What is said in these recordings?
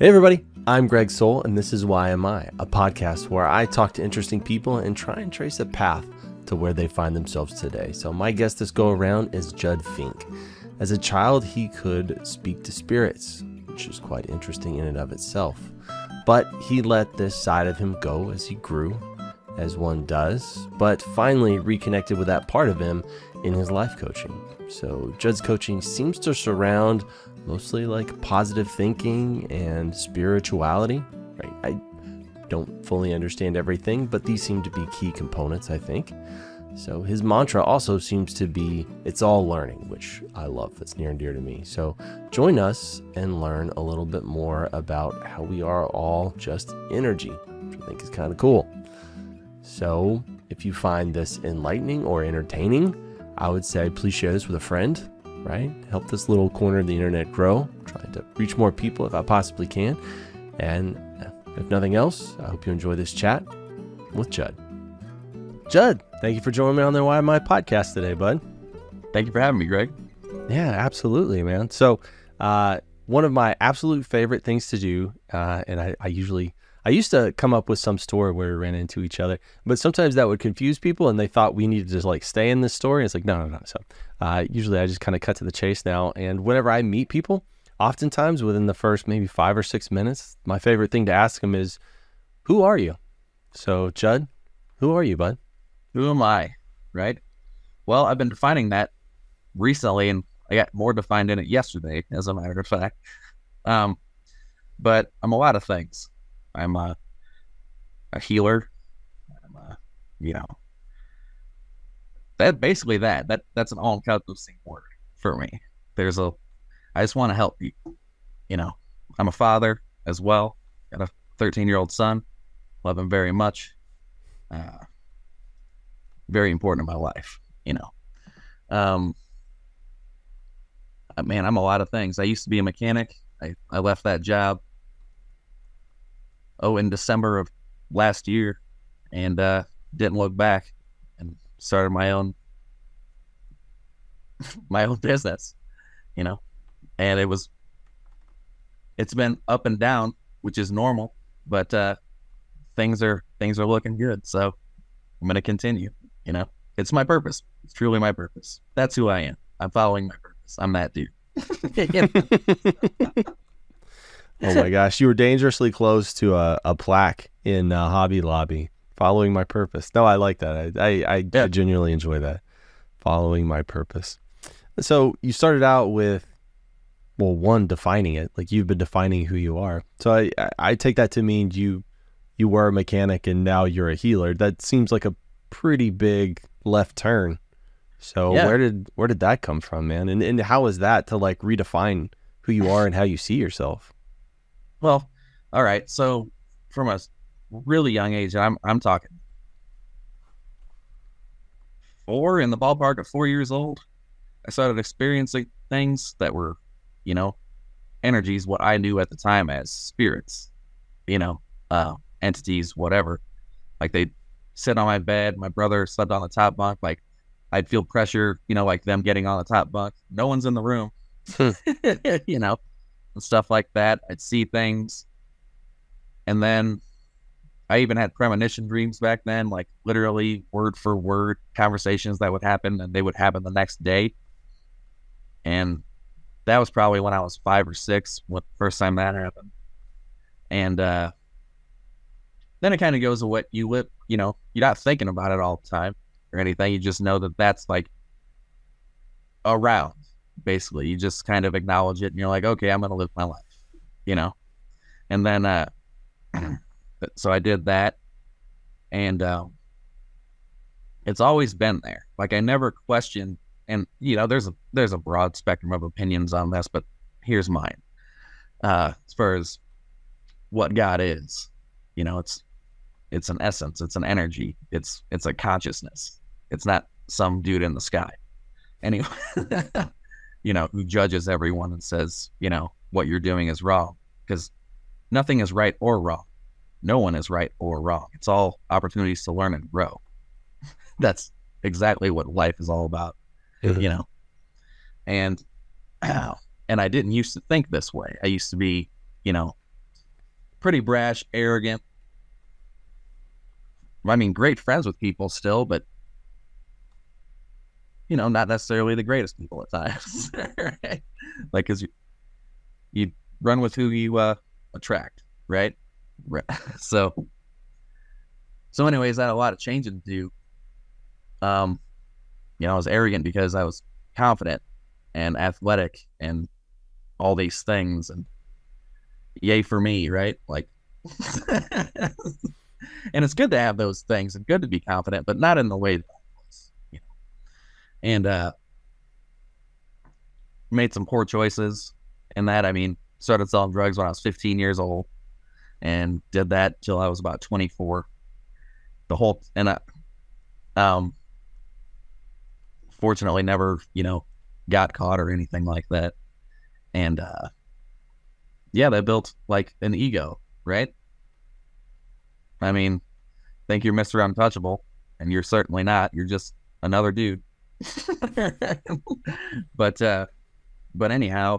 Hey, everybody, I'm Greg Sowell, and this is Why Am I, a podcast where I talk to interesting people and try and trace a path to where they find themselves today. So, my guest this go around is Judd Fink. As a child, he could speak to spirits, which is quite interesting in and of itself. But he let this side of him go as he grew, as one does, but finally reconnected with that part of him in his life coaching. So, Judd's coaching seems to surround mostly like positive thinking and spirituality. Right? I don't fully understand everything, but these seem to be key components, I think. So his mantra also seems to be it's all learning, which I love. That's near and dear to me. So join us and learn a little bit more about how we are all just energy, which I think is kind of cool. So if you find this enlightening or entertaining, I would say please share this with a friend right? Help this little corner of the internet grow, trying to reach more people if I possibly can. And if nothing else, I hope you enjoy this chat with Judd. Judd, thank you for joining me on the Why My podcast today, bud. Thank you for having me, Greg. Yeah, absolutely, man. So, uh, one of my absolute favorite things to do, uh, and I, I usually I used to come up with some story where we ran into each other, but sometimes that would confuse people and they thought we needed to just like stay in this story. It's like, no, no, no. So uh, usually I just kind of cut to the chase now. And whenever I meet people, oftentimes within the first maybe five or six minutes, my favorite thing to ask them is, who are you? So, Judd, who are you, bud? Who am I? Right? Well, I've been defining that recently and I got more defined in it yesterday, as a matter of fact. Um, but I'm a lot of things. I'm a a healer. I'm a, you know, that basically that that that's an all encompassing word for me. There's a, I just want to help you. You know, I'm a father as well. Got a 13 year old son. Love him very much. Uh, very important in my life. You know, um, uh, man, I'm a lot of things. I used to be a mechanic. I, I left that job oh in December of last year, and uh, didn't look back and started my own my own business, you know, and it was it's been up and down, which is normal, but uh, things are things are looking good, so I'm gonna continue. You know, it's my purpose. It's truly my purpose. That's who I am. I'm following my purpose. I'm that dude. Oh my gosh, you were dangerously close to a, a plaque in uh, Hobby Lobby. Following my purpose. No, I like that. I I, I yeah. genuinely enjoy that. Following my purpose. So you started out with, well, one defining it. Like you've been defining who you are. So I I take that to mean you you were a mechanic and now you're a healer. That seems like a pretty big left turn. So yeah. where did where did that come from, man? And and how is that to like redefine who you are and how you see yourself? Well, all right. So from a really young age, I'm I'm talking four in the ballpark of four years old. I started experiencing things that were, you know, energies, what I knew at the time as spirits, you know, uh, entities, whatever. Like they sit on my bed. My brother slept on the top bunk. Like I'd feel pressure, you know, like them getting on the top bunk. No one's in the room, hmm. you know and stuff like that. I'd see things. And then I even had premonition dreams back then, like literally word for word conversations that would happen and they would happen the next day. And that was probably when I was five or six, when the first time that happened. And uh, then it kind of goes to what you live, you know, you're not thinking about it all the time or anything. You just know that that's like around basically. You just kind of acknowledge it and you're like, okay, I'm going to live my life, you know? And then, uh, so I did that. And, um, it's always been there. Like I never questioned, and you know, there's a there's a broad spectrum of opinions on this, but here's mine. Uh, as far as what God is, you know, it's it's an essence, it's an energy, it's it's a consciousness. It's not some dude in the sky. Anyway, you know, who judges everyone and says, you know, what you're doing is wrong because nothing is right or wrong. No one is right or wrong. It's all opportunities to learn and grow. That's exactly what life is all about, mm-hmm. you know. And and I didn't used to think this way. I used to be, you know, pretty brash, arrogant. I mean, great friends with people still, but you know, not necessarily the greatest people at times. right? Like, cause you, you run with who you uh, attract, right? right? So, so anyways, I had a lot of changing to do. Um, you know, I was arrogant because I was confident and athletic and all these things and yay for me, right? Like and it's good to have those things and good to be confident, but not in the way that I was, you know. And uh made some poor choices And that. I mean, started selling drugs when I was 15 years old and did that till I was about 24. The whole and I um fortunately never, you know, got caught or anything like that. And uh yeah, that built like an ego, right? I mean, think you're Mr. Untouchable, and you're certainly not. You're just another dude. but uh but anyhow,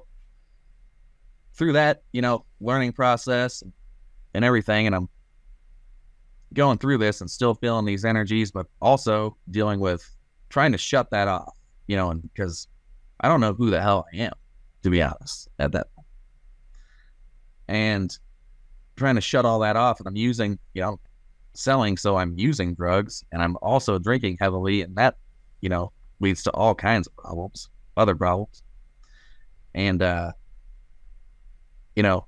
through that, you know, learning process and everything, and I'm going through this and still feeling these energies, but also dealing with trying to shut that off, you know, and because I don't know who the hell I am, to be honest, at that point. And trying to shut all that off. And I'm using, you know, selling, so I'm using drugs and I'm also drinking heavily. And that, you know, leads to all kinds of problems, other problems. And, uh, you know,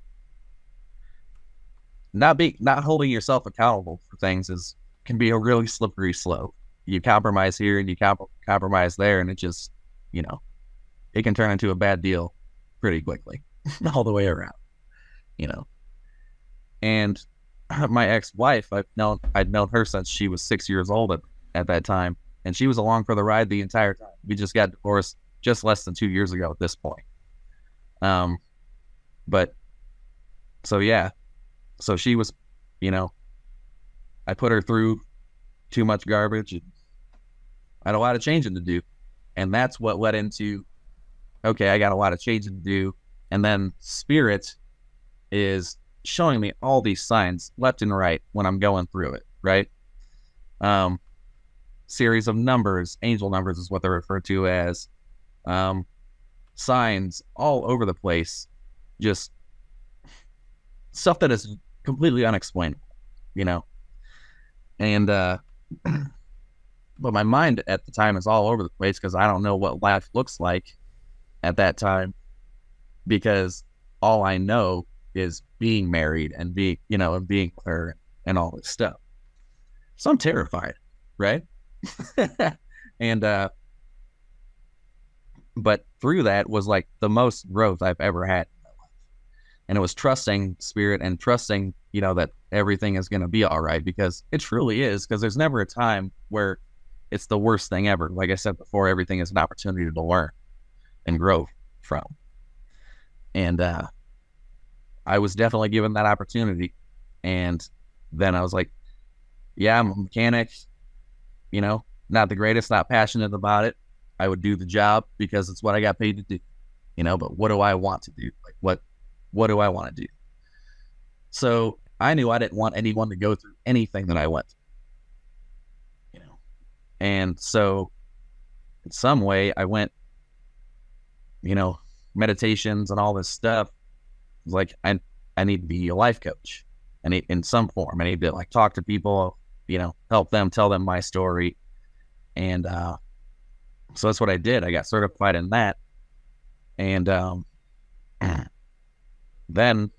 not be not holding yourself accountable for things is can be a really slippery slope. You compromise here and you comp- compromise there, and it just, you know, it can turn into a bad deal pretty quickly, all the way around. You know, and my ex-wife, I've known I'd known her since she was six years old at, at that time, and she was along for the ride the entire time. We just got divorced just less than two years ago at this point. Um, but so yeah, so she was, you know, I put her through too much garbage. I had a lot of changing to do, and that's what led into, okay, I got a lot of changing to do, and then spirit is showing me all these signs left and right when I'm going through it, right? Um, series of numbers, angel numbers is what they're referred to as, um, signs all over the place, just stuff that is completely unexplainable, you know. And uh, but my mind at the time is all over the place because I don't know what life looks like at that time because all I know is being married and being, you know, and being her and all this stuff. So I'm terrified, right? and uh but through that was like the most growth I've ever had. And it was trusting spirit and trusting, you know, that everything is going to be all right because it truly is because there's never a time where it's the worst thing ever. Like I said before, everything is an opportunity to learn and grow from. And uh I was definitely given that opportunity. And then I was like, yeah, I'm a mechanic, you know, not the greatest, not passionate about it. I would do the job because it's what I got paid to do, you know, but what do I want to do? Like what what do I want to do? So I knew I didn't want anyone to go through anything that I went through. You know. And so in some way I went, you know, meditations and all this stuff like, I I need to be a life coach. I need in some form. I need to like talk to people, you know, help them tell them my story. And uh so that's what I did. I got certified in that. And um then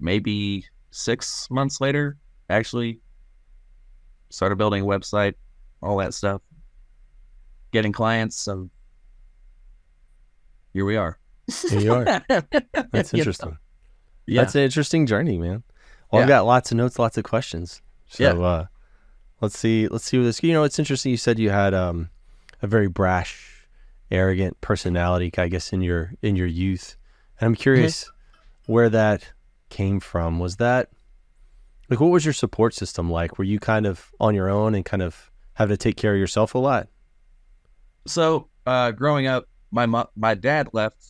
maybe six months later, actually started building a website, all that stuff, getting clients. So here we are. Here you are. That's interesting. Yeah. That's an interesting journey, man. Well, I've got lots of notes, lots of questions. So Yeah. uh, let's see. Let's see where this. You know, it's interesting. You said you had um, a very brash, arrogant personality. I guess in your in your youth, and I'm curious where that came from. Was that like what was your support system like? Were you kind of on your own and kind of having to take care of yourself a lot? so uh, growing up, my my dad left.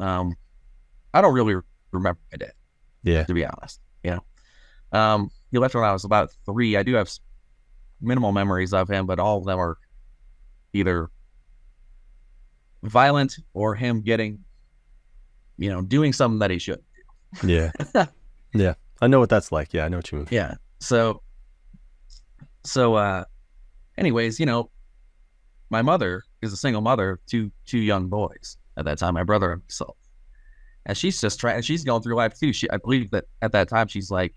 Um, I don't really remember my dad. Yeah. To be honest, you know, um, he left when I was about three. I do have minimal memories of him, but all of them are either violent or him getting, you know, doing something that he should. Yeah. yeah. I know what that's like. Yeah, I know what you mean. Yeah. So, so, uh, anyways, you know, my mother is a single mother of two two young boys at that time, my brother and myself, and she's just trying. She's going through life too. She, I believe that at that time she's like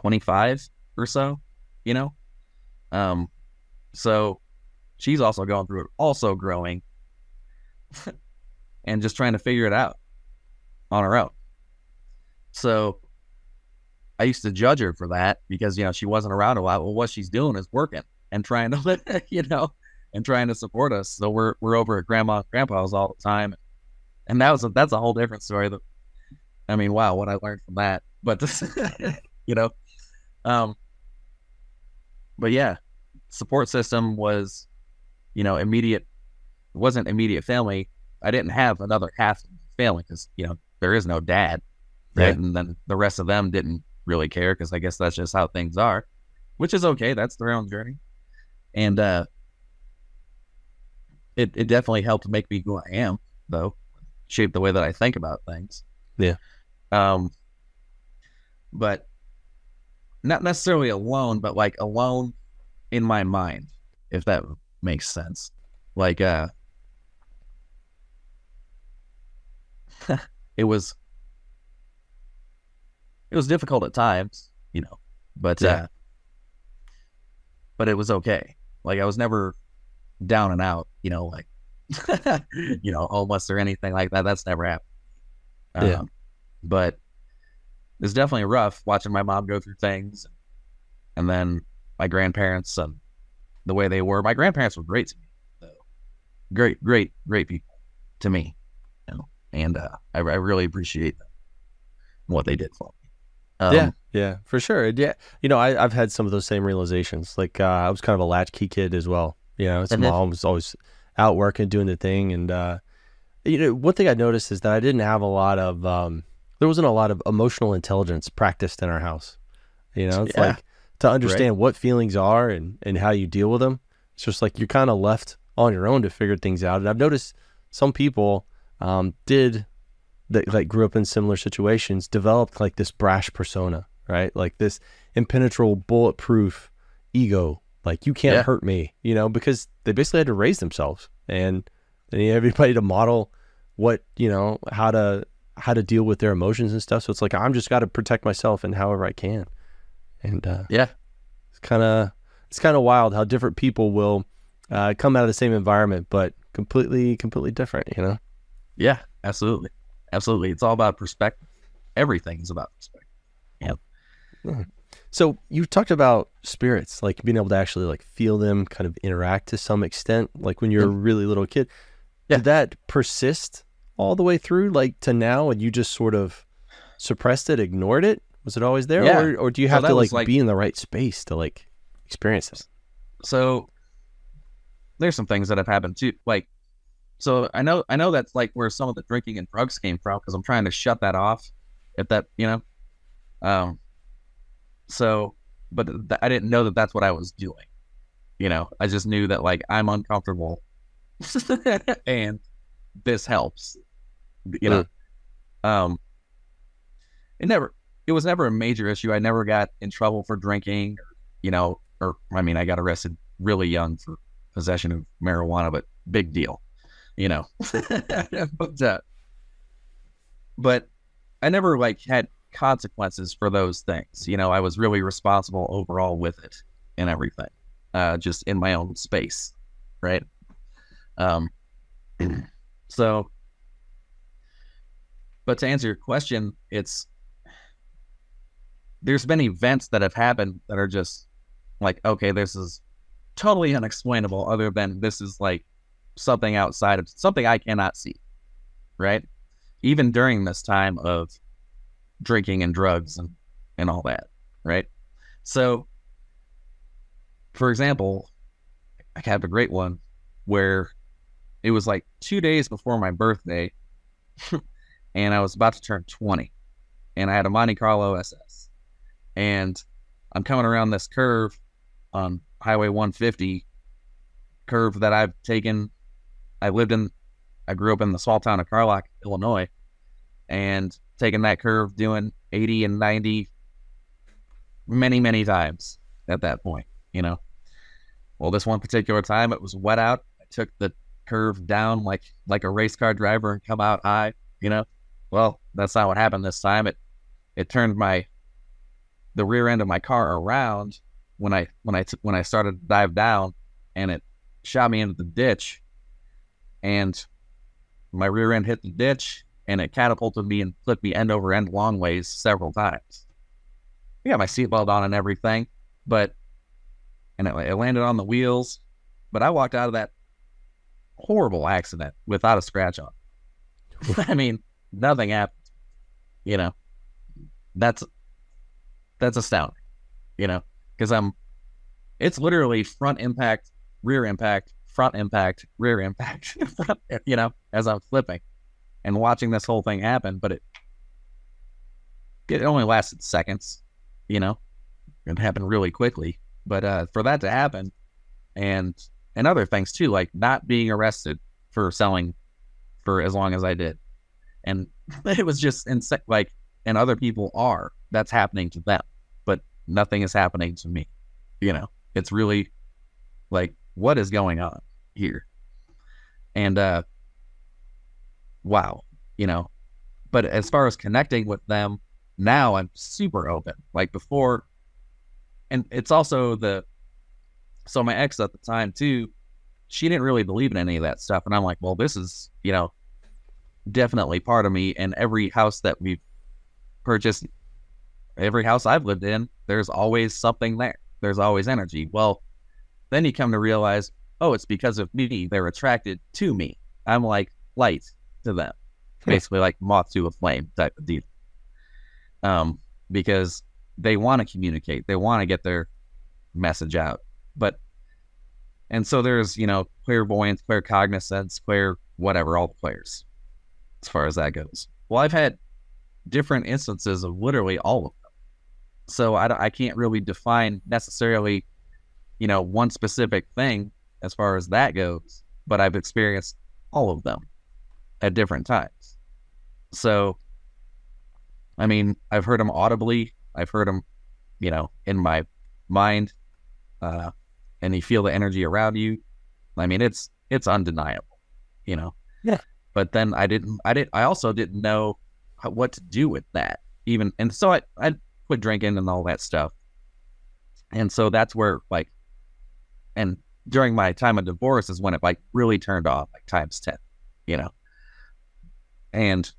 twenty five or so, you know. Um, so she's also going through it, also growing, and just trying to figure it out on her own. So I used to judge her for that because you know she wasn't around a lot. Well, what she's doing is working and trying to, you know, and trying to support us. So we're we're over at grandma grandpa's all the time, and that was a, that's a whole different story. That I mean, wow, what I learned from that. But you know, um, but yeah, support system was, you know, immediate. wasn't immediate family. I didn't have another half family because you know there is no dad, right? right? And then the rest of them didn't really care because I guess that's just how things are, which is okay. That's their own journey, and uh, it it definitely helped make me who I am, though, shape the way that I think about things. Yeah. Um. But not necessarily alone, but like alone in my mind, if that makes sense. Like, uh, it was, it was difficult at times, you know, but, yeah. uh, but it was okay. Like, I was never down and out, you know, like, you know, homeless or anything like that. That's never happened. Um, yeah. But it's definitely rough watching my mom go through things and then my grandparents and the way they were. My grandparents were great to me. So great, great, great people to me. You know, and uh, I, I really appreciate what they did for me. Um, yeah, yeah, for sure. Yeah, you know, I, have had some of those same realizations. Like uh, I was kind of a latchkey kid as well. You know, his mom was always out working, doing the thing, and uh, you know, one thing I noticed is that I didn't have a lot of. Um, there wasn't a lot of emotional intelligence practiced in our house. You know, it's yeah. like to understand right. what feelings are and, and how you deal with them. It's just like you're kind of left on your own to figure things out. And I've noticed some people um, did that like grew up in similar situations developed like this brash persona, right? Like this impenetrable, bulletproof ego. Like you can't yeah. hurt me, you know, because they basically had to raise themselves and they need everybody to model what you know how to how to deal with their emotions and stuff. So it's like I'm just got to protect myself and however I can. And uh, yeah, it's kind of it's kind of wild how different people will uh, come out of the same environment, but completely completely different. You know? Yeah, absolutely, absolutely. It's all about perspective. Everything is about perspective. Yep. Yeah. So you talked about spirits, like being able to actually like feel them, kind of interact to some extent, like when you're a really little kid. Yeah. Did that persist all the way through, like to now, and you just sort of suppressed it, ignored it? Was it always there, yeah. or, or do you have so to like, like, be in the right space to like experience this? So there's some things that have happened too. Like, so I know I know that's like where some of the drinking and drugs came from because I'm trying to shut that off. If that you know, um, so but th- I didn't know that that's what I was doing. You know, I just knew that like I'm uncomfortable, and this helps. You know, mm. um, it never it was never a major issue. I never got in trouble for drinking, or, you know, or I mean, I got arrested really young for possession of marijuana, but big deal, you know. but, uh, but I never like had consequences for those things. You know, I was really responsible overall with it and everything, uh, just in my own space, right? Um, so, but to answer your question, it's there's been events that have happened that are just like, okay, this is totally unexplainable, other than this is like something outside of something I cannot see. Right. Even during this time of drinking and drugs and, and all that. Right. So, for example, I have a great one where it was like two days before my birthday and I was about to turn 20. and I had a Monte Carlo SS, and I'm coming around this curve on Highway 150, curve that I've taken. I lived in, I grew up in the small town of Carlock, Illinois, and taking that curve, doing 80 and 90 many, many times at that point, you know. Well, this one particular time it was wet out. I took the curve down like like a race car driver and come out high, you know. Well, that's not what happened this time. It it turned my the rear end of my car around when I when I when I started to dive down, and it shot me into the ditch, and my rear end hit the ditch, and it catapulted me and flipped me end over end long ways several times. I got my seatbelt on and everything, but and it, it landed on the wheels, but I walked out of that horrible accident without a scratch on. I mean, nothing happened. You know, that's that's astounding. You know, because I'm, it's literally front impact, rear impact, front impact, rear impact. you know, as I'm flipping and watching this whole thing happen, but it it only lasted seconds. You know, it happened really quickly. But uh, for that to happen, and and other things too, like not being arrested for selling for as long as I did, and it was just insane. Like, and other people are that's happening to them, but nothing is happening to me. You know, it's really like what is going on here, and uh, wow, you know. But as far as connecting with them, now I'm super open. Like before, and it's also the so my ex at the time too she didn't really believe in any of that stuff and i'm like well this is you know definitely part of me and every house that we've purchased every house i've lived in there's always something there. There's always energy. Well then you come to realize oh it's because of me. They're attracted to me. I'm like light to them. Basically like moth to a flame type of deal. Um because they want to communicate, they want to get their message out. But and so there's, you know, clairvoyance, claircognizance, clair whatever, all the players as far as that goes. Well, I've had different instances of literally all of them. So I, I can't really define necessarily, you know, one specific thing as far as that goes, but I've experienced all of them at different times. So, I mean, I've heard them audibly I've heard them, you know, in my mind, uh, and you feel the energy around you. I mean, it's it's undeniable, you know. Yeah. But then I didn't. I didn't, I also didn't know what to do with that. Even and so I I quit drinking and all that stuff. And so that's where like, and during my time of divorce is when it like really turned off like times ten, you know. And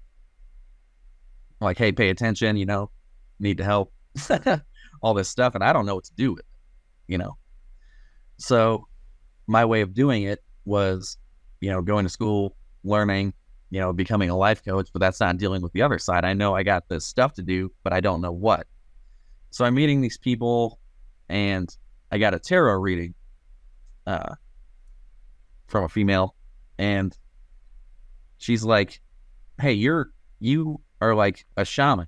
like, hey, pay attention, you know, need to help, all this stuff, and I don't know what to do with it, you know. So my way of doing it was, you know, going to school, learning, you know, becoming a life coach, but that's not dealing with the other side. I know I got this stuff to do, but I don't know what. So I'm meeting these people and I got a tarot reading uh, from a female and she's like, Hey, you're you are like a shaman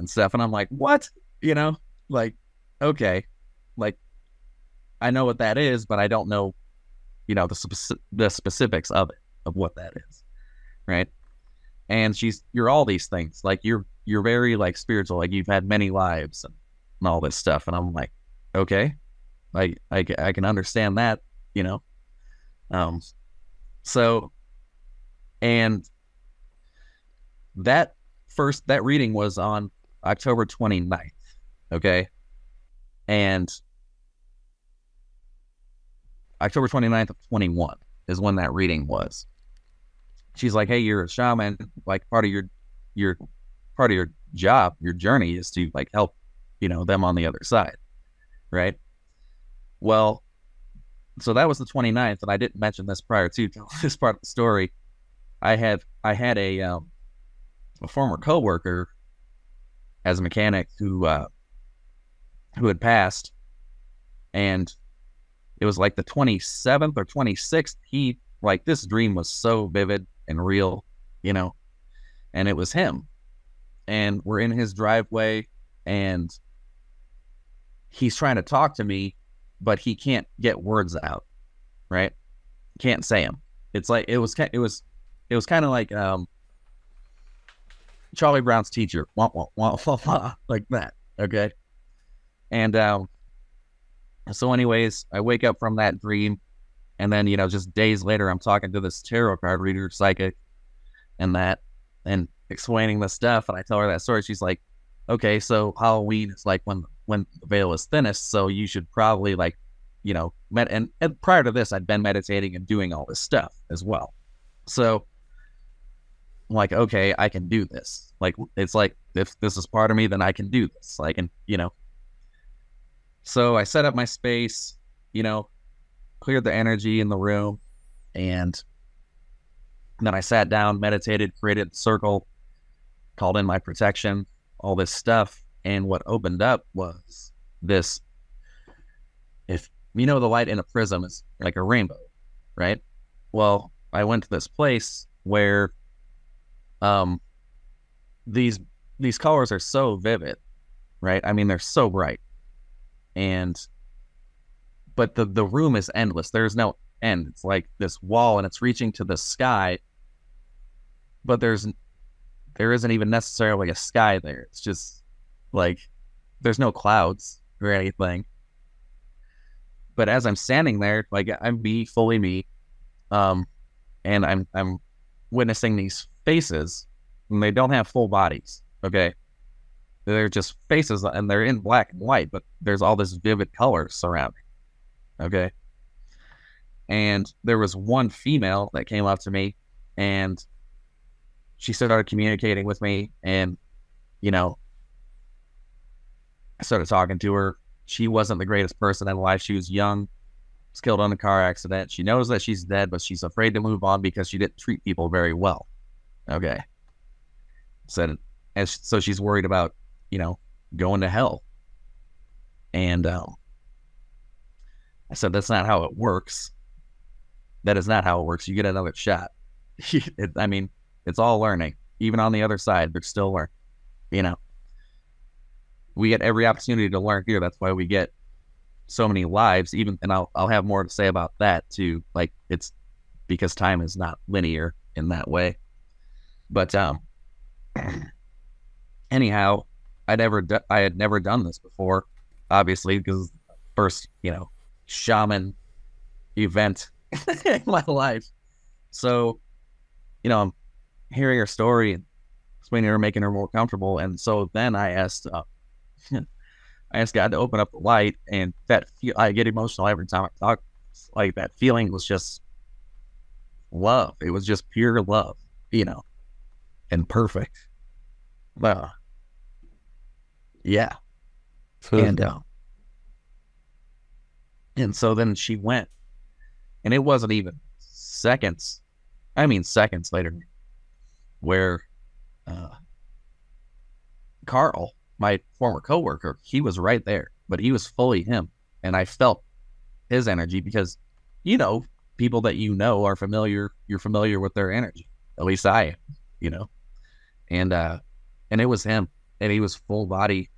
and stuff. And I'm like, what? You know, like, okay, like, I know what that is, but I don't know, you know, the speci- the specifics of it, of what that is, right? And she's, you're all these things. Like, you're you're very like spiritual. Like, you've had many lives and, and all this stuff. And I'm like, okay, like, I I can understand that, you know. Um, so, and that first that reading was on October 29th. Okay. And October 29th of 21 is when that reading was. She's like, Hey, you're a shaman. Like part of your, your, part of your job, your journey is to like help, you know, them on the other side. Right. Well, so that was the 29th. And I didn't mention this prior to this part of the story. I have, I had a, um, a former coworker as a mechanic who uh, who had passed, and it was like the 27th or 26th. He like this dream was so vivid and real, you know, and it was him, and we're in his driveway and he's trying to talk to me, but he can't get words out, right? Can't say them. It's like it was it was it was kind of like um Charlie Brown's teacher, wah, wah, wah, like that. Okay. And um so anyways, I wake up from that dream and then, you know, just days later I'm talking to this tarot card reader psychic and that and explaining the stuff and I tell her that story. She's like, Okay, so Halloween is like when when the veil is thinnest, so you should probably like, you know, med and, and prior to this I'd been meditating and doing all this stuff as well. So I'm like, okay, I can do this. Like, it's like, if this is part of me, then I can do this. I can, you know. So I set up my space, you know, cleared the energy in the room, and then I sat down, meditated, created a circle, called in my protection, all this stuff. And what opened up was this if you know the light in a prism is like a rainbow, right? Well, I went to this place where um these these colors are so vivid, right? I mean they're so bright. And but the the room is endless. There's no end. It's like this wall and it's reaching to the sky. But there's there isn't even necessarily a sky there. It's just like there's no clouds or anything. But as I'm standing there, like I'm me, fully me, um, and I'm I'm witnessing these faces, and they don't have full bodies. Okay, they're just faces, and they're in black and white, but there's all this vivid color surrounding. Okay, and there was one female that came up to me, and she started communicating with me, and you know, I started talking to her. She wasn't the greatest person in life. She was young, was killed in a car accident. She knows that she's dead, but she's afraid to move on because she didn't treat people very well. Okay. Said, as so she's worried about, you know, going to hell. And um, I said, that's not how it works. That is not how it works. You get another shot. it, I mean, it's all learning. Even on the other side, they're still learning. You know, we get every opportunity to learn here. That's why we get so many lives. Even, and I'll I'll have more to say about that too. Like it's because time is not linear in that way. But um, anyhow, I never do, I had never done this before, obviously because first you know shaman event in my life. So, you know, I'm hearing her story and explaining her, making her more comfortable, and so then I asked, uh, I asked God to open up the light, and that feel, I get emotional every time I talk. Like that feeling was just love. It was just pure love, you know, and perfect. Uh, yeah. and uh, and so then she went, and it wasn't even seconds. I mean, seconds later, where uh, Carl, my former coworker, he was right there, but he was fully him, and I felt his energy because, you know, people that you know are familiar. You're familiar with their energy. At least I am, you know, and uh, and it was him, and he was full body,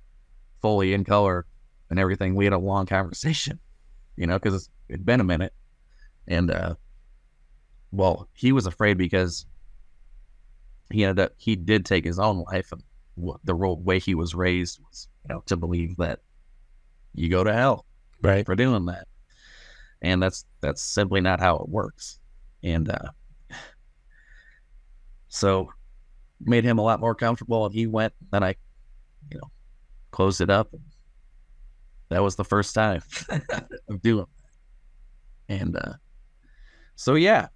fully in color, and everything. We had a long conversation, you know, because it'd been a minute, and uh, well, he was afraid because he ended up he did take his own life and the way he was raised was you know to believe that you go to hell right. for doing that. And that's that's simply not how it works. And uh so made him a lot more comfortable and he went then i you know closed it up and that was the first time of doing that and uh so yeah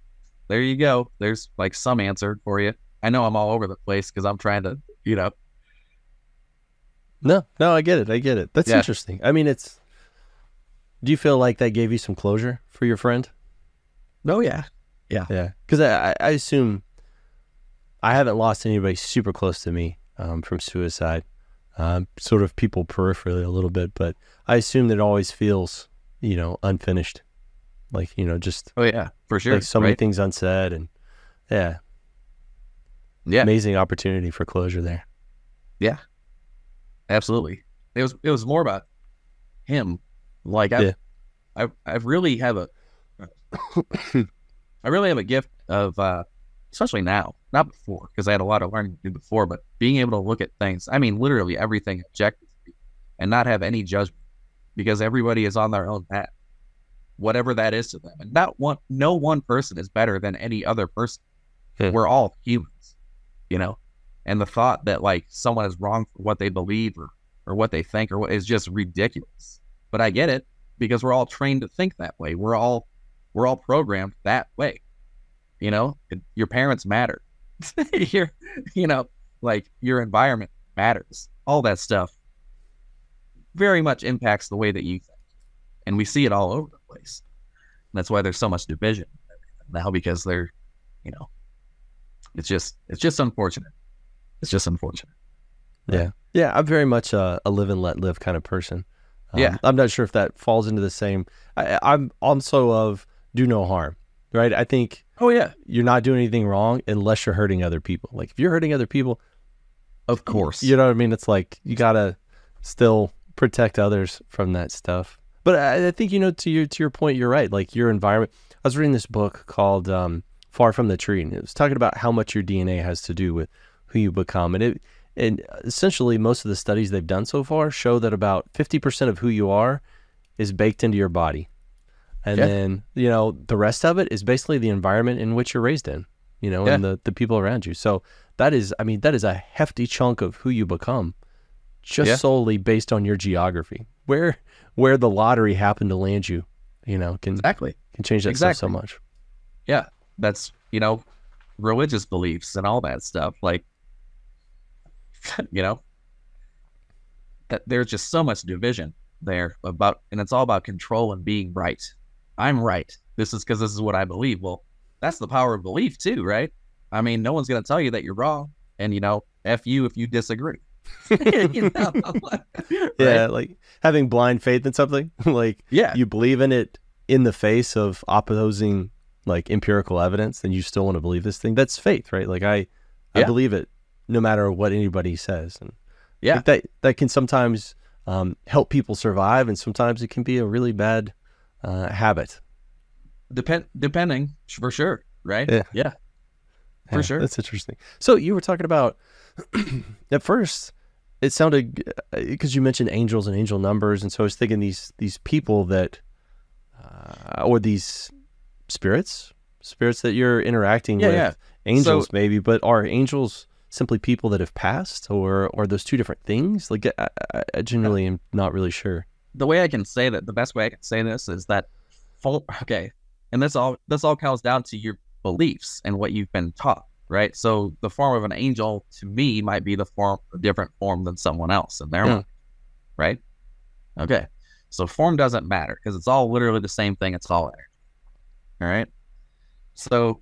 there you go there's like some answer for you I know I'm all over the place because I'm trying to, you know. No, no, I get it. I get it. That's yeah. interesting. I mean, it's. Do you feel like that gave you some closure for your friend? Oh yeah, yeah, yeah. Because I, I assume I haven't lost anybody super close to me um, from suicide. Um, sort of people peripherally a little bit, but I assume that it always feels, you know, unfinished. Like you know, just oh yeah, for sure. Like so right. many things unsaid, and yeah, yeah. Amazing opportunity for closure there. Yeah. Absolutely. It was it was more about him. Like I Yeah. I I really have a I really have a gift of uh especially now, not before, because I had a lot of learning to do before, but being able to look at things, I mean literally everything objectively and not have any judgment because everybody is on their own path. Whatever that is to them. And not one no one person is better than any other person. Hmm. We're all humans, you know? And the thought that like someone is wrong for what they believe or or what they think or what is just ridiculous. But I get it because we're all trained to think that way. We're all we're all programmed that way. You know, your parents matter. your you know, like your environment matters. All that stuff very much impacts the way that you think. And we see it all over the place. That's why there's so much division now because they're, you know, it's just it's just unfortunate. It's just unfortunate. Yeah. Yeah. I'm very much a, a live and let live kind of person. Um, Yeah. I'm not sure if that falls into the same. I, I'm also of do no harm, right? I think Oh yeah, you're not doing anything wrong unless you're hurting other people. Like if you're hurting other people, of course. you know what I mean? It's like you gotta still protect others from that stuff. But I, I think you know to your to your point, you're right. Like your environment. I was reading this book called um, "Far from the Tree," and it was talking about how much your DNA has to do with who you become, and it and essentially most of the studies they've done so far show that about fifty percent of who you are is baked into your body, and Yeah. then you know the rest of it is basically the environment in which you're raised in, you know, and the the people around you. So that is, I mean, that is a hefty chunk of who you become, just Yeah. solely based on your geography. Where where the lottery happened to land you, you know, can exactly. can change that stuff so much. Yeah, that's you know, religious beliefs and all that stuff. Like, you know, that there's just so much division there about, and it's all about control and being right. I'm right. This is because this is what I believe. Well, that's the power of belief too, right? I mean, no one's gonna tell you that you're wrong, and you know, f you if you disagree. You know? Yeah, like having blind faith in something, like yeah, you believe in it in the face of opposing like empirical evidence, then you still want to believe this thing. That's faith, right? Like I, I believe it no matter what anybody says, and Yeah. that that can sometimes um, help people survive, and sometimes it can be a really bad uh, habit. depend depending for sure, right? Yeah. yeah. For Yeah, sure. That's interesting. So you were talking about at first it sounded because you mentioned angels and angel numbers, and so I was thinking these these people that uh, or these spirits, spirits that you're interacting Yeah, with, yeah. angels So- maybe, but are angels simply people that have passed, or or those two different things? Like I, I, I genuinely am not really sure. The way I can say that, the best way I can say this is that, okay, and this all this all comes down to your beliefs and what you've been taught, right? So the form of an angel to me might be the form, a different form than someone else in their Yeah. mind, right? Okay, so form doesn't matter because it's all literally the same thing. It's all energy, all right. So,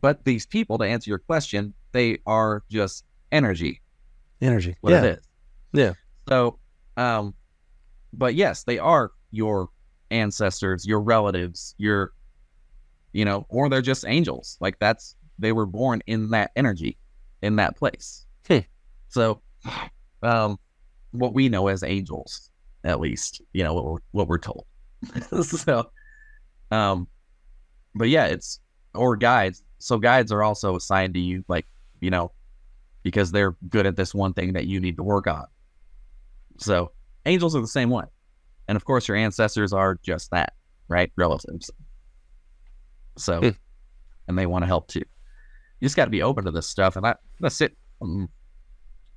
but these people, to answer your question, they are just energy, Energy. what yeah. it is. Yeah. So, um, but yes, they are your ancestors, your relatives, your, you know, or they're just angels. Like that's they were born in that energy, in that place. Hmm. So, um, what we know as angels, at least, you know what we're what we're told. so, um, but yeah, it's or guides. So guides are also assigned to you, like you know, because they're good at this one thing that you need to work on. So angels are the same way. And of course, your ancestors are just that, right? Relatives. So, Hmm. and they want to help too. You just got to be open to this stuff. And that, that's it. Um,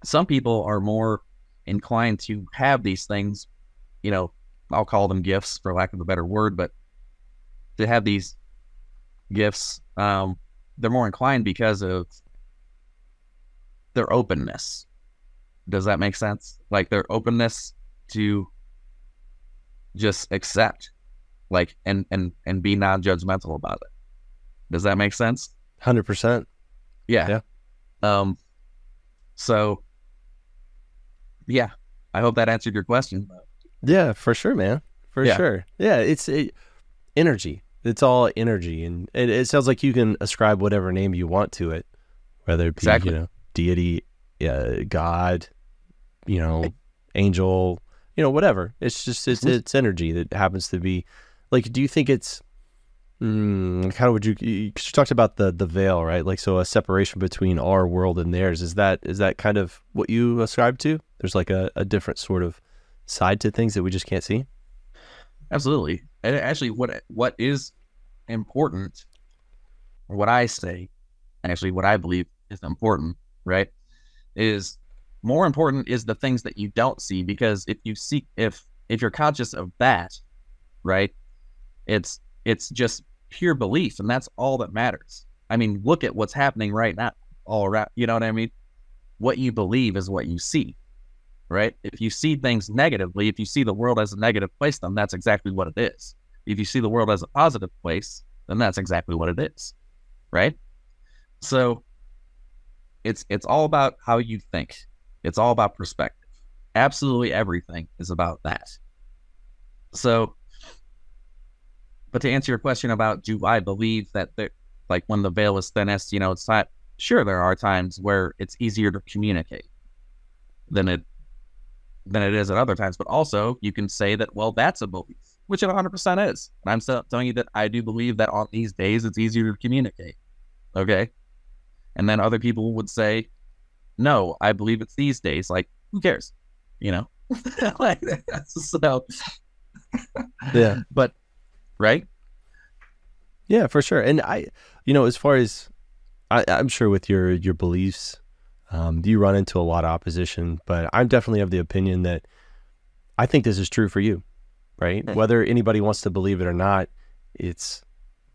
some people are more inclined to have these things, you know, I'll call them gifts for lack of a better word, but to have these gifts, um, they're more inclined because of their openness. Does that make sense? Like their openness to just accept, like and and and be non-judgmental about it. Does that make sense? Hundred percent. Yeah. Yeah. Um. So. Yeah, I hope that answered your question. Yeah, for sure, man. For Yeah. sure. Yeah, it's it, energy. It's all energy, and it, it sounds like you can ascribe whatever name you want to it, whether it be Exactly. you know deity, uh, God, you know, angel, you know, whatever. It's just it's Mhm. it's energy that happens to be like. Do you think it's mm, how would you? you talked about the the veil, right? Like so, a separation between our world and theirs. Is that is that kind of what you ascribe to? There's like a, a different sort of side to things that we just can't see. Absolutely. And actually, what what is important, what I say, actually, what I believe is important, right, is more important is the things that you don't see because if you see if if you're conscious of that, right, it's it's just pure belief, and that's all that matters. I mean, look at what's happening right now, all around. You know what I mean? What you believe is what you see right? If you see things negatively, if you see the world as a negative place, then that's exactly what it is. If you see the world as a positive place, then that's exactly what it is, right? So it's it's all about how you think. It's all about perspective. Absolutely everything is about that. So but to answer your question about do I believe that there, like when the veil is thinnest, you know, it's not sure there are times where it's easier to communicate than it than it is at other times. But also, you can say that, well, that's a belief, which it 100% is. And I'm still telling you that I do believe that on these days, it's easier to communicate. Okay. And then other people would say, no, I believe it's these days. Like, who cares? You know? like, so, Yeah. but, right? Yeah, for sure. And I, you know, as far as I, I'm sure with your your beliefs, um, you run into a lot of opposition. But I'm definitely of the opinion that I think this is true for you, right? Hmm. Whether anybody wants to believe it or not, it's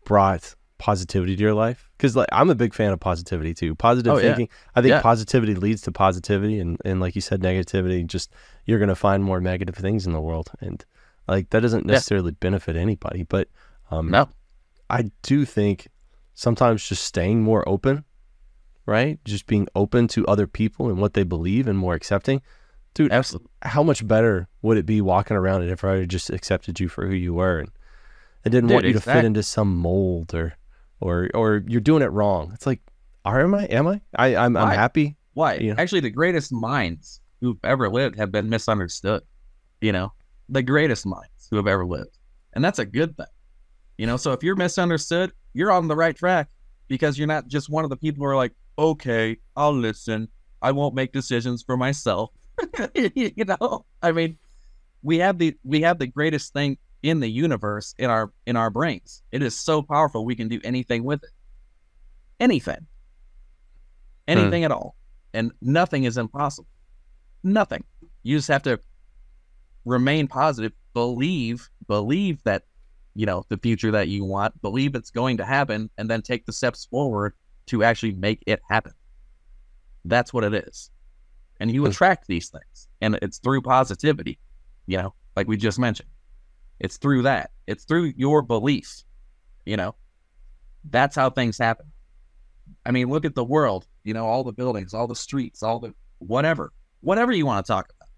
brought positivity to your life. Because like I'm a big fan of positivity too. Positive Oh, yeah. thinking. I think Yeah. positivity leads to positivity, and and like you said, negativity. Just you're gonna find more negative things in the world, and like that doesn't Yeah. necessarily benefit anybody. But um, No. I do think sometimes just staying more open, right? Just being open to other people and what they believe and more accepting. Dude, Absolutely. how much better would it be walking around and if I just accepted you for who you were and I didn't Dude, want you to fit into some mold or or or you're doing it wrong. It's like, are am I? Am I? I I'm, I'm happy. Why? You know? Actually, the greatest minds who've ever lived have been misunderstood. You know, the greatest minds who have ever lived, and that's a good thing. You know, so if you're misunderstood, you're on the right track because you're not just one of the people who are like, okay, I'll listen. I won't make decisions for myself. you know, I mean, we have the we have the greatest thing in the universe in our in our brains. It is so powerful. We can do anything with it. Anything. Anything at all. And nothing is impossible. Nothing. You just have to remain positive, believe, believe that, you know, the future that you want, believe it's going to happen, and then take the steps forward to actually make it happen. That's what it is. And you Hmm. attract these things. And it's through positivity, you know, like we just mentioned. It's through that. It's through your belief, you know. That's how things happen. I mean, look at the world, you know, all the buildings, all the streets, all the whatever, whatever you want to talk about.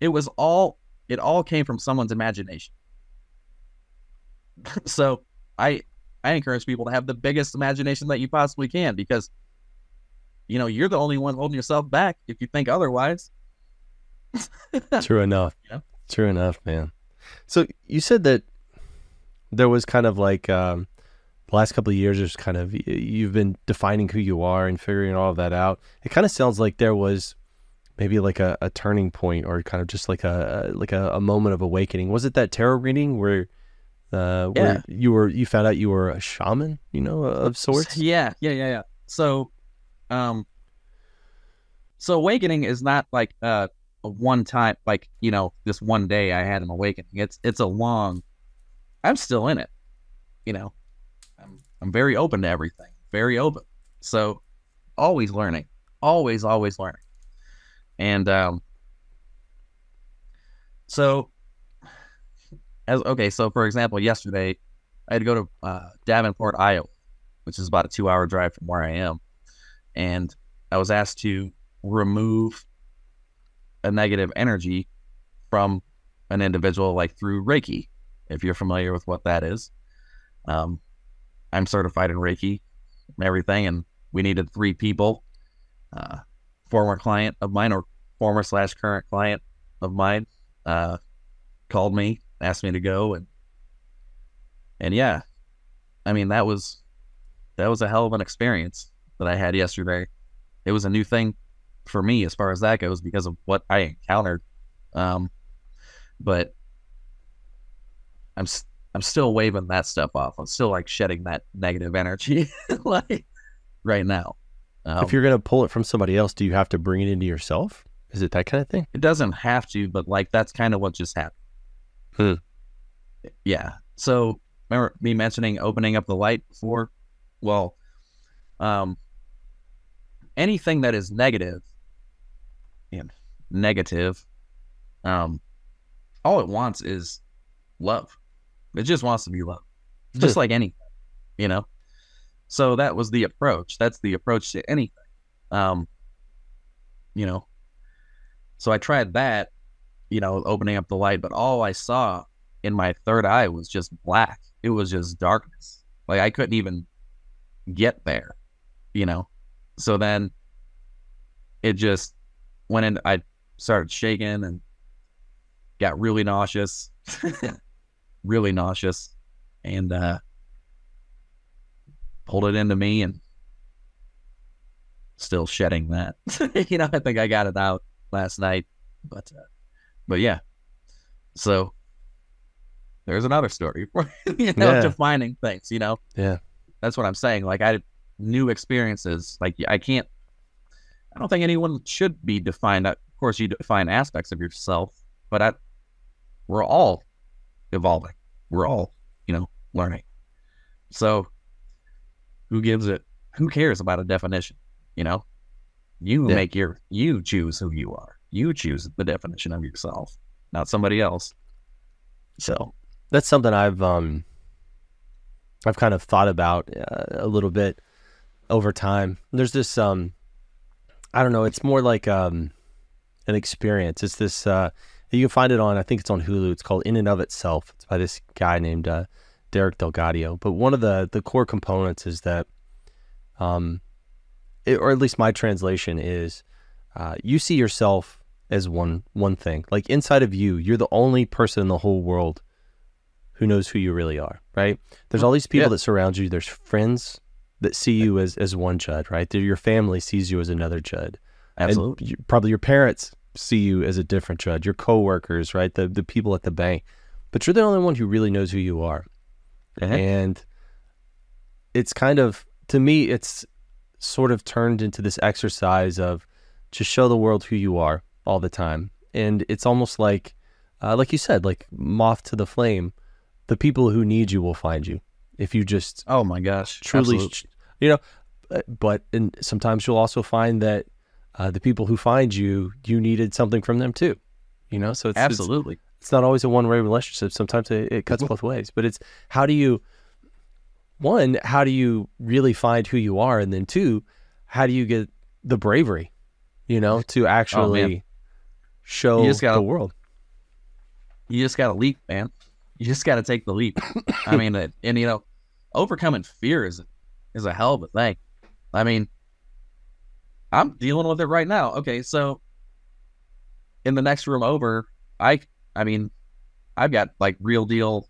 It was all, it all came from someone's imagination. so I, I encourage people to have the biggest imagination that you possibly can because, you know, you're the only one holding yourself back if you think otherwise. True enough. Yeah. True enough, man. So you said that there was kind of like um, the last couple of years, there's kind of you've been defining who you are and figuring all of that out. It kind of sounds like there was maybe like a, a turning point or kind of just like a a- like a, a moment of awakening. Was it that tarot reading where uh, where Yeah. you were you found out you were a shaman, you know, of sorts? Yeah, yeah, yeah, yeah. So, um, so awakening is not like uh, a one time, like you know, this one day I had an awakening. It's it's a long. I'm still in it, you know. I'm I'm very open to everything, very open. So, always learning, always always learning, and um. So, as okay, so for example, yesterday I had to go to uh, Davenport, Iowa which is about a two hour drive from where I am. And I was asked to remove a negative energy from an individual, like through Reiki, if you're familiar with what that is. Um, I'm certified in Reiki and everything, and we needed three people. Uh, former client of mine, or former slash current client of mine uh, called me, asked me to go, and and yeah, I mean that was that was a hell of an experience that I had yesterday. It was a new thing for me as far as that goes because of what I encountered. Um, but I'm I'm still waving that stuff off. I'm still like shedding that negative energy like right now. Um, if you're gonna pull it from somebody else, do you have to bring it into yourself? Is it that kind of thing? it doesn't have to, but like that's kind of what just happened. Hmm. Yeah. So remember me mentioning opening up the light before? Well, um, anything that is negative and negative, um, all it wants is love. It just wants to be loved, just Hmm. like anything, you know. So that was the approach. That's the approach to anything. Um, you know. So I tried that, you know, opening up the light, but all I saw in my third eye was just black. It was just darkness. Like I couldn't even get there, you know. So then it just went in I started shaking and got really nauseous. really nauseous. And uh pulled it into me and still shedding that. you know, I think I got it out last night, but uh, but yeah. So there's another story for you know Yeah. defining things. You know, Yeah. that's what I'm saying. Like I new experiences. Like I can't. I don't think anyone should be defined. Of course, you define aspects of yourself, but I, we're all evolving. We're all, you know, learning. So, who gives it? Who cares about a definition? You know, you Yeah. make your you choose who you are. You choose the definition of yourself, not somebody else. So, That's something I've um I've kind of thought about uh, a little bit over time. There's this um I don't know, it's more like um an experience. It's this uh you can find it on I think it's on Hulu. It's called In and of Itself. It's by this guy named uh, Derek DelGaudio. But one of the the core components is that um it, or at least my translation is uh, you see yourself as one one thing. Like inside of you, you're the only person in the whole world who knows who you really are, right? There's all these people Yeah. that surround you. There's friends that see you as as one Judd, right? Your family sees you as another. And absolutely. you- probably your parents see you as a different Judd. Your coworkers, right? The the people at the bank. But you're the only one who really knows who you are. Uh-huh. And it's kind of to me it's sort of turned into this exercise of just show the world who you are all the time. And it's almost like uh, like you said, like moth to the flame. The people who need you will find you if you just oh my gosh, truly, absolutely. you know. uh, But and sometimes you'll also find that uh, the people who find you, you needed something from them too. You know, so it's, it's absolutely. it's not always a one way relationship. Sometimes it, it cuts both ways. But it's how do you one, how do you really find who you are? And then two, how do you get the bravery, you know, to actually show You just gotta- the world? you just got to leap, man. You just got to take the leap. I mean, it, and you know, overcoming fear is is a hell of a thing. I mean, I'm dealing with it right now. Okay, so in the next room over, I I mean, I've got like real deal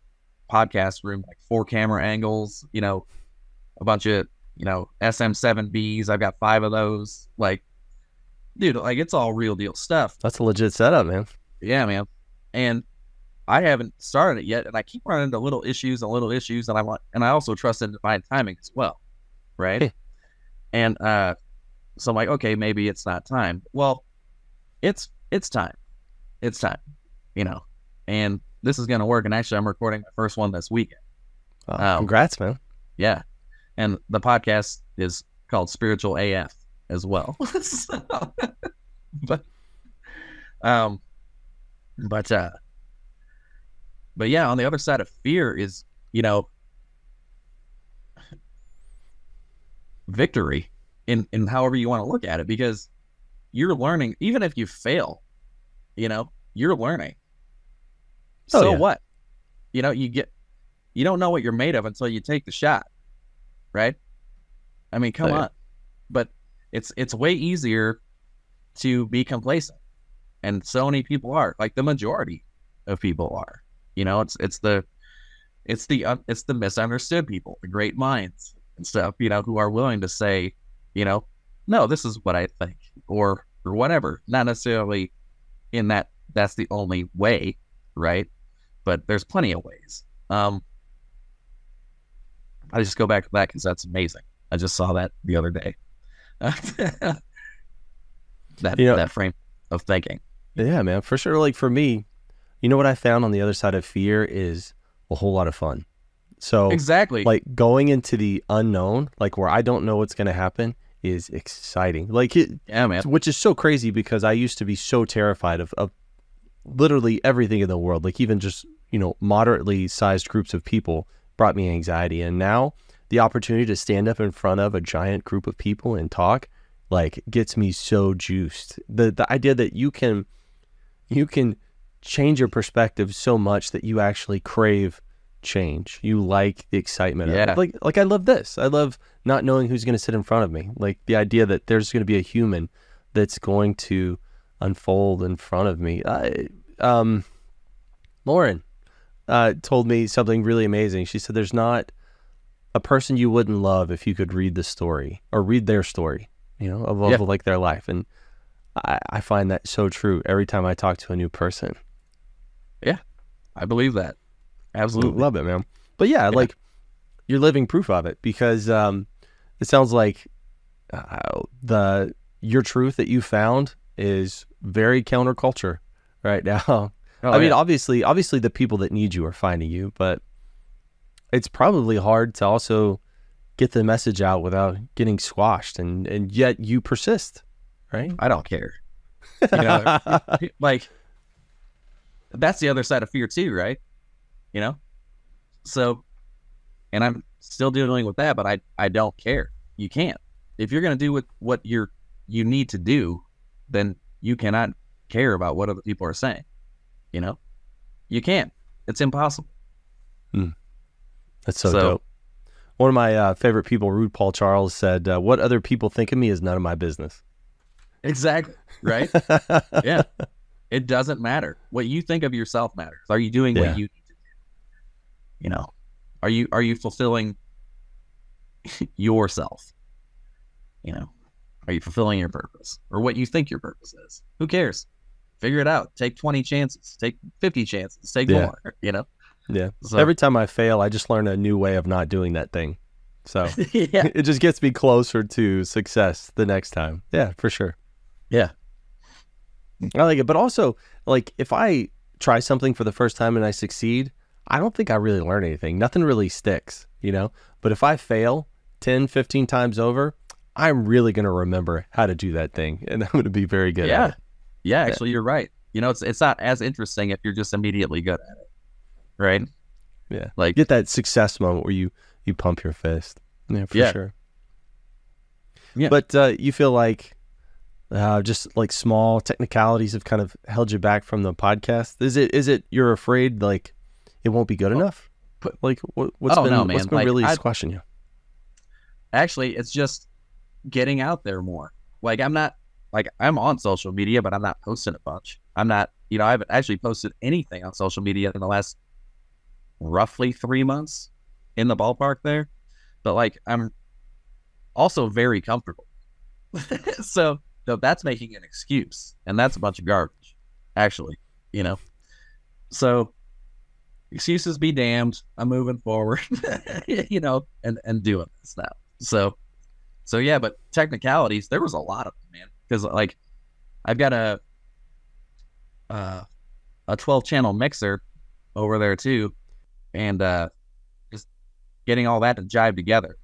podcast room, like four camera angles, you know, a bunch of you know SM7Bs. I've got five of those. Like, dude, like it's all real deal stuff. That's a legit setup, man. Yeah, man. And I haven't started it yet, and I keep running into little issues and little issues, and I want, and I also trust in divine timing as well, right? And uh, so I'm like, okay, maybe it's not time. Well, it's it's time, it's time, you know. And this is gonna work. And actually, I'm recording my first one this weekend. Wow, Oh. congrats, man. Yeah, and the podcast is called Spiritual AF as well. So, but, um, but uh, but yeah, on the other side of fear is you know victory in in however you want to look at it because you're learning even if you fail, you know you're learning. Oh, so yeah. what? You know you get you don't know what you're made of until you take the shot, right? I mean, come Oh, yeah. on. But it's it's way easier to be complacent and so many people are like the majority of people are. You know, it's it's the it's the uh, it's the misunderstood people, the great minds and stuff. You know, who are willing to say, you know, no, this is what I think, or or whatever. Not necessarily in that that's the only way, right? But there's plenty of ways. Um, I just go back to that because that's amazing. I just saw that the other day. that You know- that frame of thinking. Yeah, man, for sure. Like for me, you know what I found on the other side of fear is a whole lot of fun. So Exactly. like going into the unknown, like where I don't know what's going to happen is exciting. Like it, yeah, man. which is so crazy because I used to be so terrified of, of literally everything in the world. Like even just, you know, moderately sized groups of people brought me anxiety. And now the opportunity to stand up in front of a giant group of people and talk like gets me so juiced. The the idea that you can you can change your perspective so much that you actually crave change. You like the excitement of Yeah. it. Like like I love this. I love not knowing who's going to sit in front of me. Like the idea that there's going to be a human that's going to unfold in front of me. I, um, Lauren uh, told me something really amazing. She said, "There's not a person you wouldn't love if you could read the story or read their story, you know, of, of Yeah. like their life." And I, I find that so true every time I talk to a new person. I believe that. Absolutely. Love it, man. But yeah, like you're living proof of it because um, it sounds like uh, the your truth that you found is very counterculture right now. Oh, I mean, obviously, obviously the people that need you are finding you, but it's probably hard to also get the message out without getting squashed, and and yet you persist, right? I don't care. You know, like that's the other side of fear too, right? You know, so, and I'm still dealing with that, but I I don't care. You can't. If you're gonna do what what you're you need to do, then you cannot care about what other people are saying. You know, you can't. It's impossible. That's so, So- dope. One of my uh, favorite people, RuPaul Charles, said, uh, "What other people think of me is none of my business." Exactly. Right. yeah. It doesn't matter. What you think of yourself matters. Are you doing Yeah. what you need to do? You know, are you are you fulfilling yourself? You know, are you fulfilling your purpose or what you think your purpose is? Who cares? Figure it out. Take 20 chances. Take 50 chances. Take Yeah. more, you know? Yeah. So, Every time I fail, I just learn a new way of not doing that thing. So yeah. it just gets me closer to success the next time. Yeah, for sure. Yeah. I like it. But also, like, if I try something for the first time and I succeed, I don't think I really learn anything. Nothing really sticks, you know? But if I fail 10, 15 times over, I'm really going to remember how to do that thing. And I'm going to be very good yeah. at it. Yeah, actually you're right. You know, it's it's not as interesting if you're just immediately good at it. Right? Yeah. Like Get that success moment where you, you pump your fist. Yeah, for Yeah. sure. Yeah. But uh, you feel like uh, just like small technicalities have kind of held you back from the podcast. Is it is it you're afraid like it won't be good enough? But like what, what's Oh, been no, what's been Like, really I- squashing you? actually it's just getting out there more like i'm not like i'm on social media but i'm not posting a bunch i'm not you know i haven't actually posted anything on social media in the last roughly three months in the ballpark there but like i'm also very comfortable so so that's making an excuse and that's a bunch of garbage actually you know so excuses be damned i'm moving forward you know and and doing this now so, so yeah, but technicalities, there was a lot of them, man. Because like, I've got a uh, a twelve channel mixer over there too, and uh, just getting all that to jive together,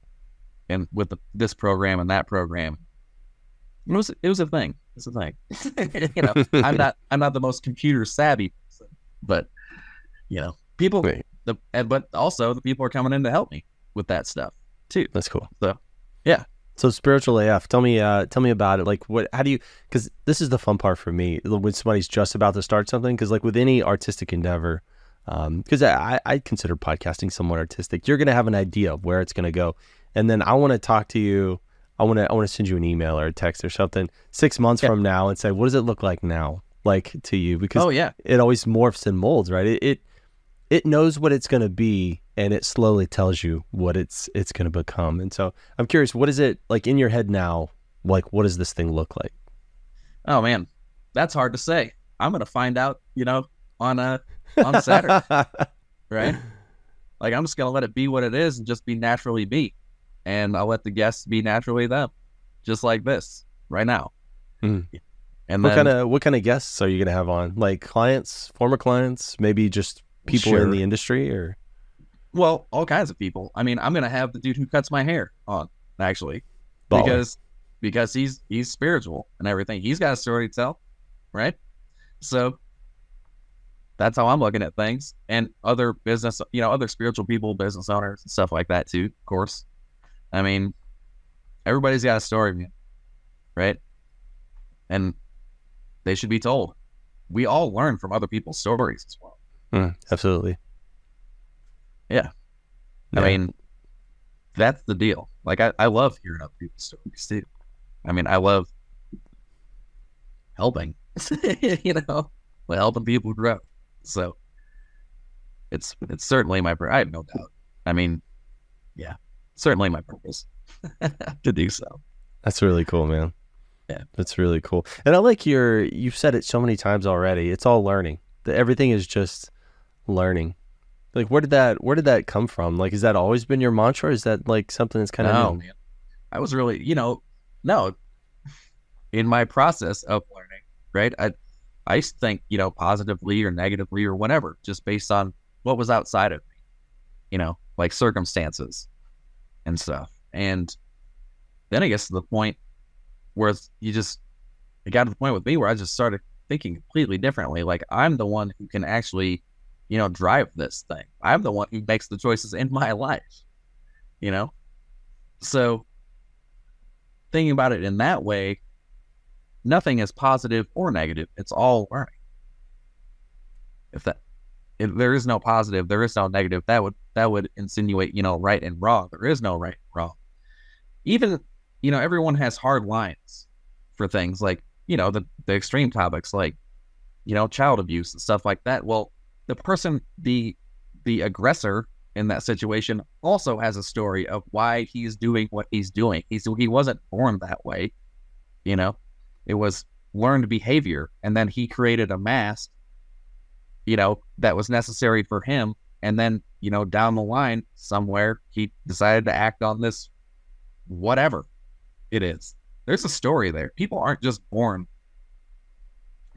and with the, this program and that program, it was it was a thing. It's a thing. you know, I'm not I'm not the most computer savvy, person, but you know, people. Wait. The and, but also the people are coming in to help me with that stuff too. That's cool. So, yeah. So spiritual AF, tell me, uh, tell me about it. Like, what? How do you? Because this is the fun part for me when somebody's just about to start something. Because like with any artistic endeavor, because I, I consider podcasting somewhat artistic. You're gonna have an idea of where it's gonna go, and then I want to talk to you. I want to I want to send you an email or a text or something six months Yeah. from now and say, what does it look like now? like to you because Oh yeah. it always morphs and molds, right? It it, it knows what it's going to be and it slowly tells you what it's it's going to become. And so I'm curious, what is it like in your head now? Like, what does this thing look like? Oh man, that's hard to say. I'm gonna find out, you know, on uh on Saturday, right? Like I'm just gonna let it be what it is and just be naturally me, and I'll let the guests be naturally them, just like this right now. Mhm. And what kind of what kind of guests are you going to have on? Like clients, former clients, maybe just people in the industry, or well, all kinds of people. I mean, I'm gonna have the dude who cuts my hair on actually, Baller. because because he's he's spiritual and everything. He's got a story to tell, right? So that's how I'm looking at things. And other business, you know, other spiritual people, business owners, and stuff like that too. Of course, I mean, everybody's got a story, man, right? And they should be told. We all learn from other people's stories as well. Mm, absolutely. Yeah. I mean, that's the deal. Like, I, I love hearing other people's stories too. I mean, I love helping, you know, helping people grow. So it's it's certainly my, I have no doubt. I mean, yeah, certainly my purpose to do so. That's really cool, man. Yeah. That's really cool. And I like your you've said it so many times already. It's all learning. The, everything is just learning. Like where did that where did that come from? Like has that always been your mantra? Is that like something that's kind of no, man. I was really, you know, no. In my process of learning, right? I I think, you know, positively or negatively or whatever, just based on what was outside of me, you know, like circumstances and stuff. And then I guess to the point where you just it got to the point with me where I just started thinking completely differently. Like I'm the one who can actually, you know, drive this thing. I'm the one who makes the choices in my life. You know? So thinking about it in that way, nothing is positive or negative. It's all learning. If that if there is no positive, there is no negative, that would that would insinuate, you know, right and wrong. There is no right and wrong. Even, you know, everyone has hard lines for things like, you know, the, the extreme topics like, you know, child abuse and stuff like that. Well, the person, the the aggressor in that situation also has a story of why he's doing what he's doing. He's he wasn't born that way, you know. It was learned behavior, and then he created a mask, you know, that was necessary for him. And then, you know, down the line somewhere, he decided to act on this, whatever it is. There's a story there. People aren't just born.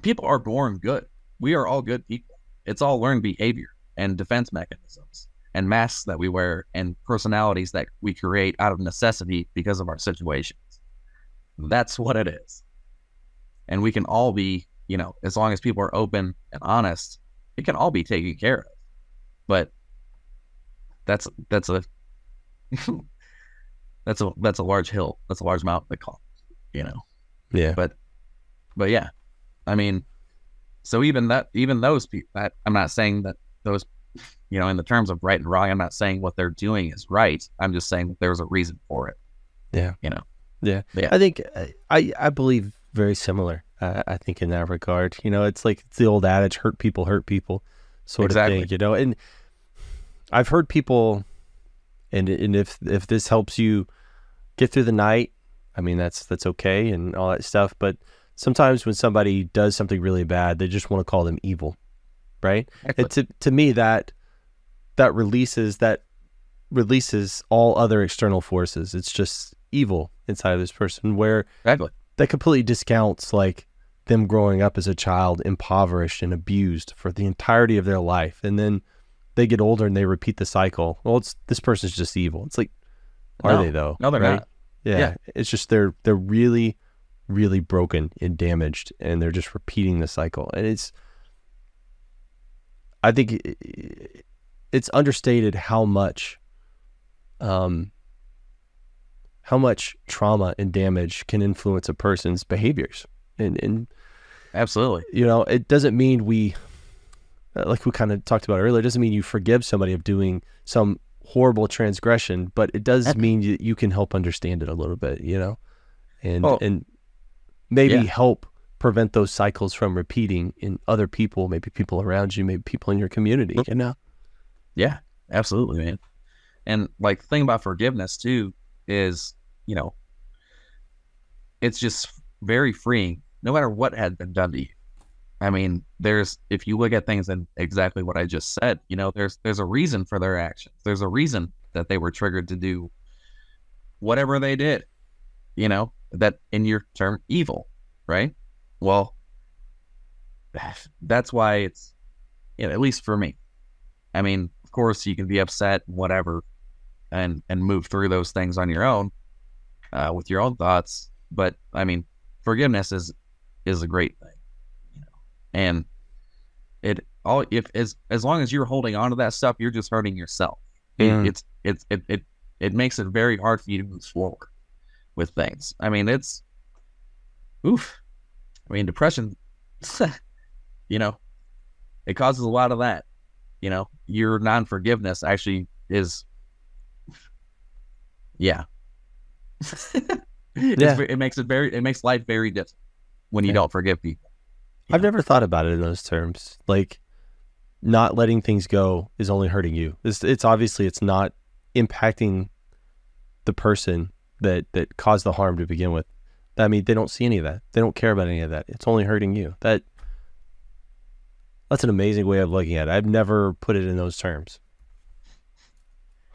People are born good. We are all good people. It's all learned behavior and defense mechanisms and masks that we wear and personalities that we create out of necessity because of our situations. That's what it is. And we can all be, you know, as long as people are open and honest, it can all be taken care of. But that's that's a that's a that's a large hill. That's a large mountain to climb, you know. Yeah. But but yeah, I mean, so even that even those people, that I'm not saying that those, you know, in the terms of right and wrong, I'm not saying what they're doing is right. I'm just saying that there's a reason for it. Yeah. You know. Yeah. Yeah. I think uh, I I believe very similar. Uh, I think in that regard, you know, it's like it's the old adage, "Hurt people, hurt people," sort Exactly. of thing. You know, and I've heard people, and and if if this helps you get through the night, I mean that's that's okay and all that stuff. But sometimes when somebody does something really bad, they just want to call them evil, right? And to to me that that releases that releases all other external forces. It's just evil inside of this person where Exactly. That completely discounts like them growing up as a child impoverished and abused for the entirety of their life and then they get older and they repeat the cycle well it's this person's just evil it's like are No. they though No, they're right? not. yeah. Yeah. it's just they're they're really really broken and damaged and they're just repeating the cycle and it's i think it's understated how much um how much trauma and damage can influence a person's behaviors and and Absolutely. you know it doesn't mean we uh, like we kind of talked about earlier it doesn't mean you forgive somebody of doing some horrible transgression but it does Yep. mean you, you can help understand it a little bit you know and Well, and maybe yeah. help prevent those cycles from repeating in other people, maybe people around you, maybe people in your community, you know? Yeah, absolutely, man. And like the thing about forgiveness too is, you know, it's just very freeing, no matter what had been done to you. I mean, there's if you look at things and exactly what I just said, you know, there's there's a reason for their actions. There's a reason that they were triggered to do whatever they did. You know, that in your term evil, right? Well, that's why it's you know, at least for me. I mean, of course you can be upset, whatever, and and move through those things on your own, uh, with your own thoughts. But I mean, forgiveness is is a great thing and it all if as as long as you're holding on to that stuff, you're just hurting yourself. It, it's it's it, it it makes it very hard for you to move forward with things. I mean, it's oof. I mean, depression, you know, it causes a lot of that. You know, your non forgiveness actually is, yeah. yeah. it makes it very, it makes life very difficult when you yeah. don't forgive people. I've never thought about it in those terms. Like not letting things go is only hurting you. It's, it's obviously it's not impacting the person that that caused the harm to begin with. I mean, they don't see any of that. They don't care about any of that. It's only hurting you. That that's an amazing way of looking at it. I've never put it in those terms.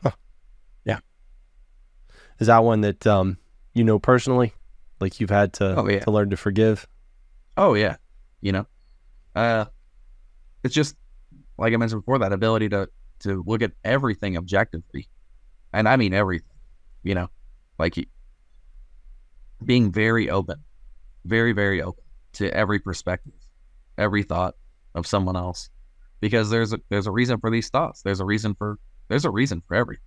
Huh. Yeah. Is that one that um, you know personally? Like you've had to oh, yeah. to learn to forgive? Oh yeah. You know? Uh it's just like i mentioned before that ability to to look at everything objectively. And i mean everything you know? Like being very open very very open to every perspective every thought of someone else. Because there's a there's a reason for these thoughts. There's a reason for there's a reason for everything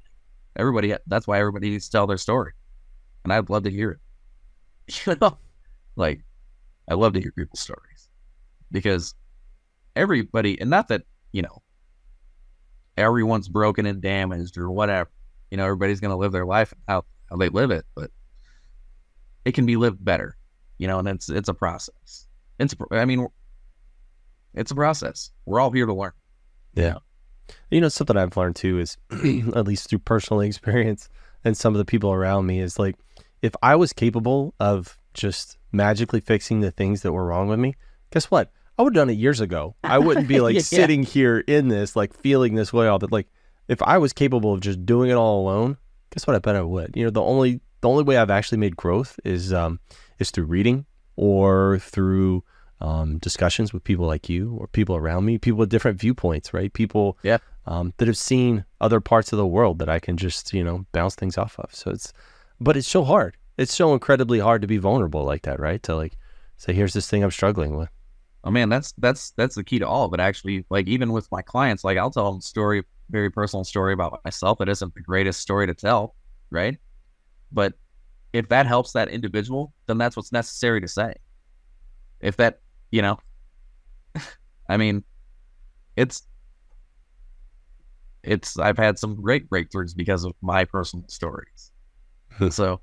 everybody that's why everybody needs to tell their story and i'd love to hear it you know like i love to hear people's stories because everybody, and not that, you know, everyone's broken and damaged or whatever. You know, everybody's going to live their life how, how they live it, but it can be lived better, you know, and it's, it's a process. It's, I mean, it's a process. We're all here to learn. Yeah. You know, something I've learned too is, at least through personal experience and some of the people around me, is like, if I was capable of just magically fixing the things that were wrong with me, guess what? I would have done it years ago. I wouldn't be like yeah. sitting here in this, like feeling this way all that. Like, if I was capable of just doing it all alone, guess what? I bet I would. You know, the only the only way I've actually made growth is um is through reading or through um, discussions with people like you or people around me, people with different viewpoints, right? People yeah. um, that have seen other parts of the world that I can just you know bounce things off of. So it's, but it's so hard. It's so incredibly hard to be vulnerable like that, right? To like say, here's this thing I'm struggling with oh man, that's that's that's the key to all of it. Actually, like even with my clients, like I'll tell them a story, very personal story about myself. It isn't the greatest story to tell, right? But if that helps that individual, then that's what's necessary to say. If that, you know, I mean, it's it's I've had some great breakthroughs because of my personal stories. so,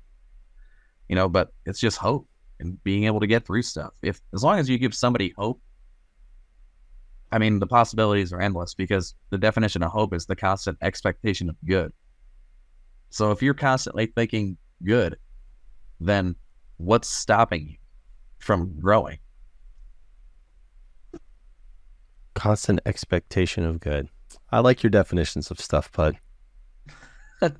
you know, but it's just hope and being able to get through stuff. If as long as you give somebody hope, I mean, the possibilities are endless because the definition of hope is the constant expectation of good. So if you're constantly thinking good, then what's stopping you from growing? Constant expectation of good. I like your definitions of stuff, bud.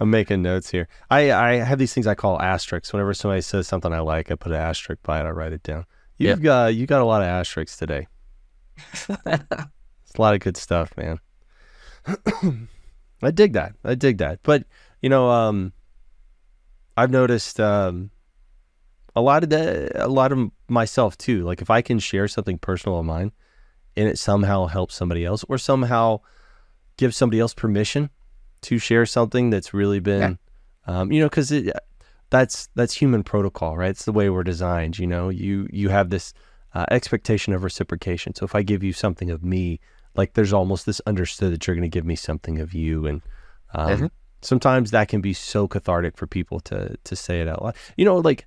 I'm making notes here. I, I have these things I call asterisks. Whenever somebody says something I like, I put an asterisk by it. I write it down. You've yep. got you got a lot of asterisks today. it's a lot of good stuff, man. I dig that. I dig that. But you know, um, I've noticed um, a lot of that, a lot of myself too. Like if I can share something personal of mine, and it somehow helps somebody else, or somehow give somebody else permission to share something that's really been, yeah. um, you know, because that's that's human protocol, right? It's the way we're designed. You know, you you have this uh, expectation of reciprocation. So if I give you something of me, like there's almost this understood that you're going to give me something of you, and um, mm-hmm. sometimes that can be so cathartic for people to to say it out loud. You know, like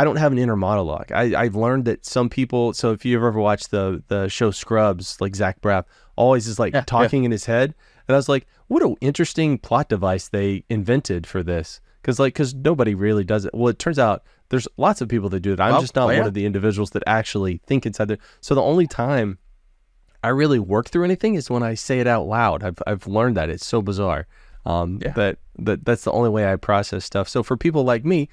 I don't have an inner monologue. I, I've learned that some people. So if you've ever watched the the show Scrubs, like Zach Braff, always is like Yeah, yeah. talking in his head, and I was like, what an interesting plot device they invented for this. Because like, because nobody really does it. Well, it turns out there's lots of people that do it. I'm Well, just not well, yeah. one of the individuals that actually think inside there. So the only time I really work through anything is when I say it out loud. I've I've learned that it's so bizarre. Um, Yeah. that that that's the only way I process stuff. So for people like me,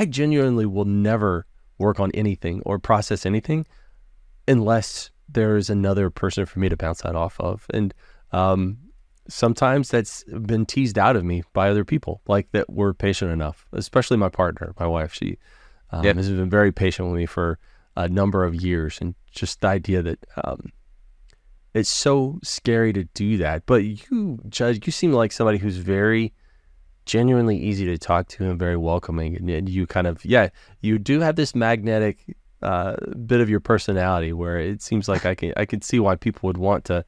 I genuinely will never work on anything or process anything unless there's another person for me to bounce that off of. And um, sometimes that's been teased out of me by other people, like that were patient enough, especially my partner, my wife. She um, Yeah. has been very patient with me for a number of years, and just the idea that um, it's so scary to do that. But you, Judd, you seem like somebody who's very genuinely easy to talk to and very welcoming. And, you kind of, yeah, you do have this magnetic uh, bit of your personality where it seems like I can I can see why people would want to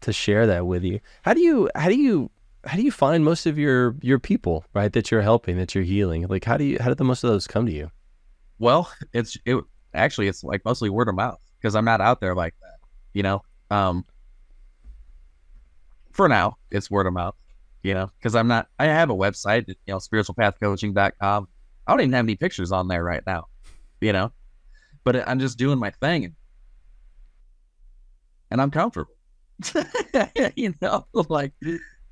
to share that with you. How do you how do you how do you find most of your your people right that you're helping that you're healing? Like how do you how did the most of those come to you? Well, it's it actually it's like mostly word of mouth because I'm not out there like that, you know. Um, for now, it's word of mouth, you know, because I'm not. I have a website, you know, spiritualpathcoaching.com. I don't even have any pictures on there right now, you know, but I'm just doing my thing, and, and I'm comfortable, you know, like,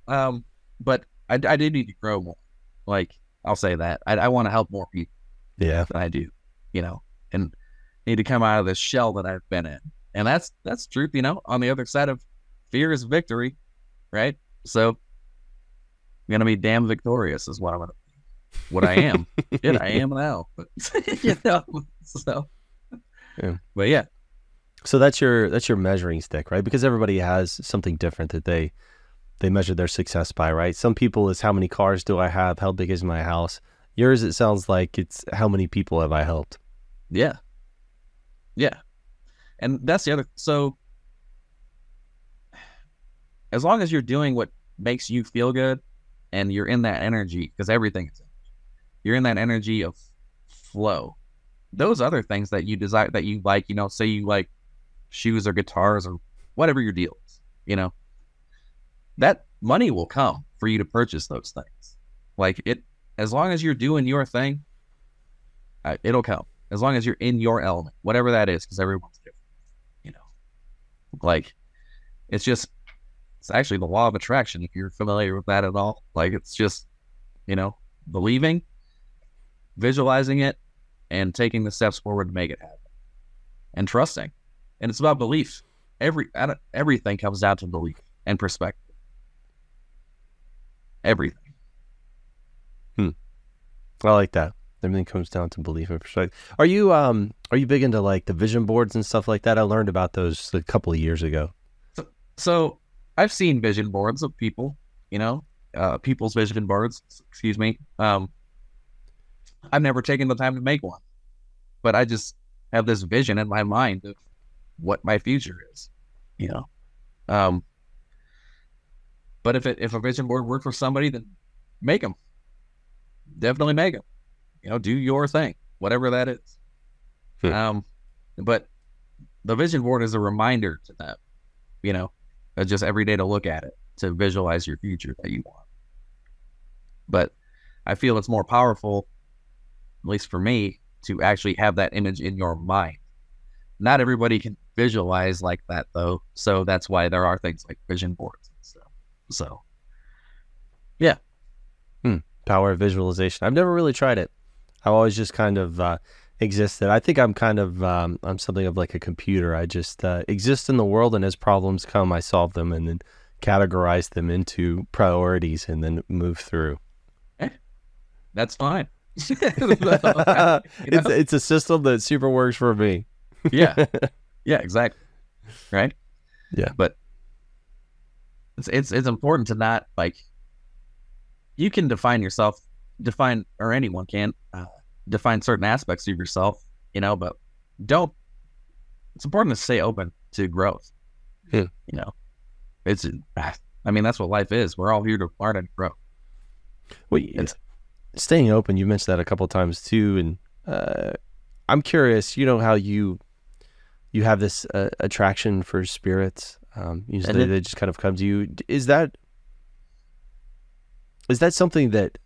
um, but I, I do need to grow more. Like I'll say that I, I want to help more people Yeah. than I do, you know, and need to come out of this shell that I've been in. And that's that's truth, you know. On the other side of fear is victory, right? So gonna be damn victorious is what I'm gonna what I am. Shit, I am now. But you know, so Yeah. but yeah, So that's your that's your measuring stick, right? Because everybody has something different that they they measure their success by, right? Some people is how many cars do I have? How big is my house? Yours it sounds like it's how many people have I helped? Yeah. Yeah. And that's the other so as long as you're doing what makes you feel good and you're in that energy, because everything you're in that energy of flow. Those other things that you desire that you like, you know, say you like shoes or guitars or whatever your deal is, you know, that money will come for you to purchase those things. Like it, as long as you're doing your thing, it'll come as long as you're in your element, whatever that is, because everyone's different. You know, like it's just it's actually the law of attraction. If you're familiar with that at all, like it's just you know believing, visualizing it, and taking the steps forward to make it happen, and trusting. And it's about belief. Every everything comes down to belief and perspective. Everything. Hmm. I like that. Everything comes down to belief and perspective. Are you um are you big into like the vision boards and stuff like that? I learned about those a couple of years ago. So I've seen vision boards of people, you know, uh, people's vision boards. Excuse me. Um, I've never taken the time to make one, but I just have this vision in my mind of what my future is, you know. Um, but if it if a vision board worked for somebody, then make them. Definitely make them. You know, do your thing, whatever that is. Hmm. Um, but the vision board is a reminder to them, you know, uh, just every day to look at it to visualize your future that you want. But I feel it's more powerful, at least for me, to actually have that image in your mind. Not everybody can visualize like that though, so that's why there are things like vision boards and stuff. So yeah. Hmm. Power of visualization. I've never really tried it. I've always just kind of uh, existed. I think I'm kind of um, I'm something of like a computer. I just uh, exist in the world, and as problems come, I solve them and then categorize them into priorities and then move through. that's fine. it's it's a system that super works for me. yeah, yeah, exactly. Right. Yeah. but it's it's it's important to not like. You can define yourself, define or anyone can uh, define certain aspects of yourself, you know, but don't. It's important to stay open to growth. Hmm. You know, it's. I mean, that's what life is. We're all here to learn and grow. Well, It's- staying open. You mentioned that a couple of times too, and uh, I'm curious. You know how you you have this uh, attraction for spirits. Um, usually did. they just kind of come to you. Is that is that something that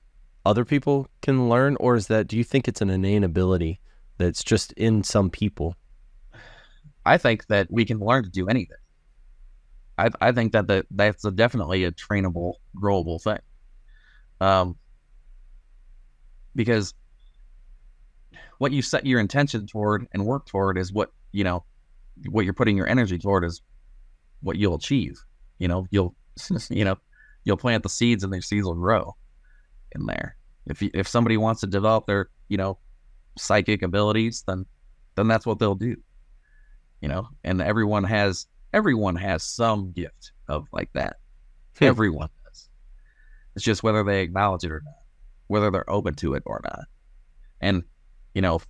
other people can learn, or is that do you think it's an innate ability that's just in some people? I think that we can learn to do anything. I I think that the, that's a definitely a trainable, growable thing. Um, because what you set your intention toward and work toward is what you know, what you're putting your energy toward is what you'll achieve. You know, you'll you know, you'll plant the seeds and their seeds will grow in there. If you, if somebody wants to develop their you know psychic abilities, then then that's what they'll do you know? And everyone has everyone has some gift of like that. Hmm. everyone does. It's just whether they acknowledge it or not whether they're open to it or not. And you know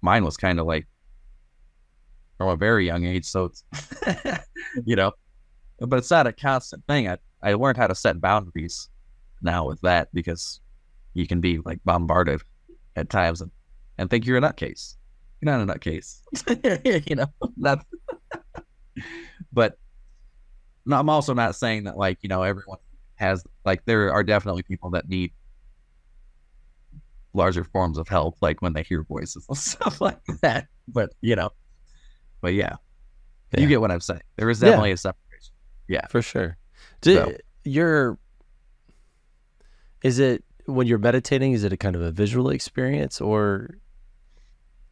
mine was kind of like from a very young age so it's you know? But it's not a constant thing. I i learned how to set boundaries now with that because you can be like bombarded at times and, and think you're a nutcase you're not a nutcase. you know, not. but no, I'm also not saying that like you know everyone has like there are definitely people that need larger forms of help, like when they hear voices and stuff like that. But you know, but yeah, Yeah. you get what I'm saying. There is Yeah. definitely a separation. Yeah. For sure. Do, So- you're is it when you're meditating? Is it a kind of a visual experience, or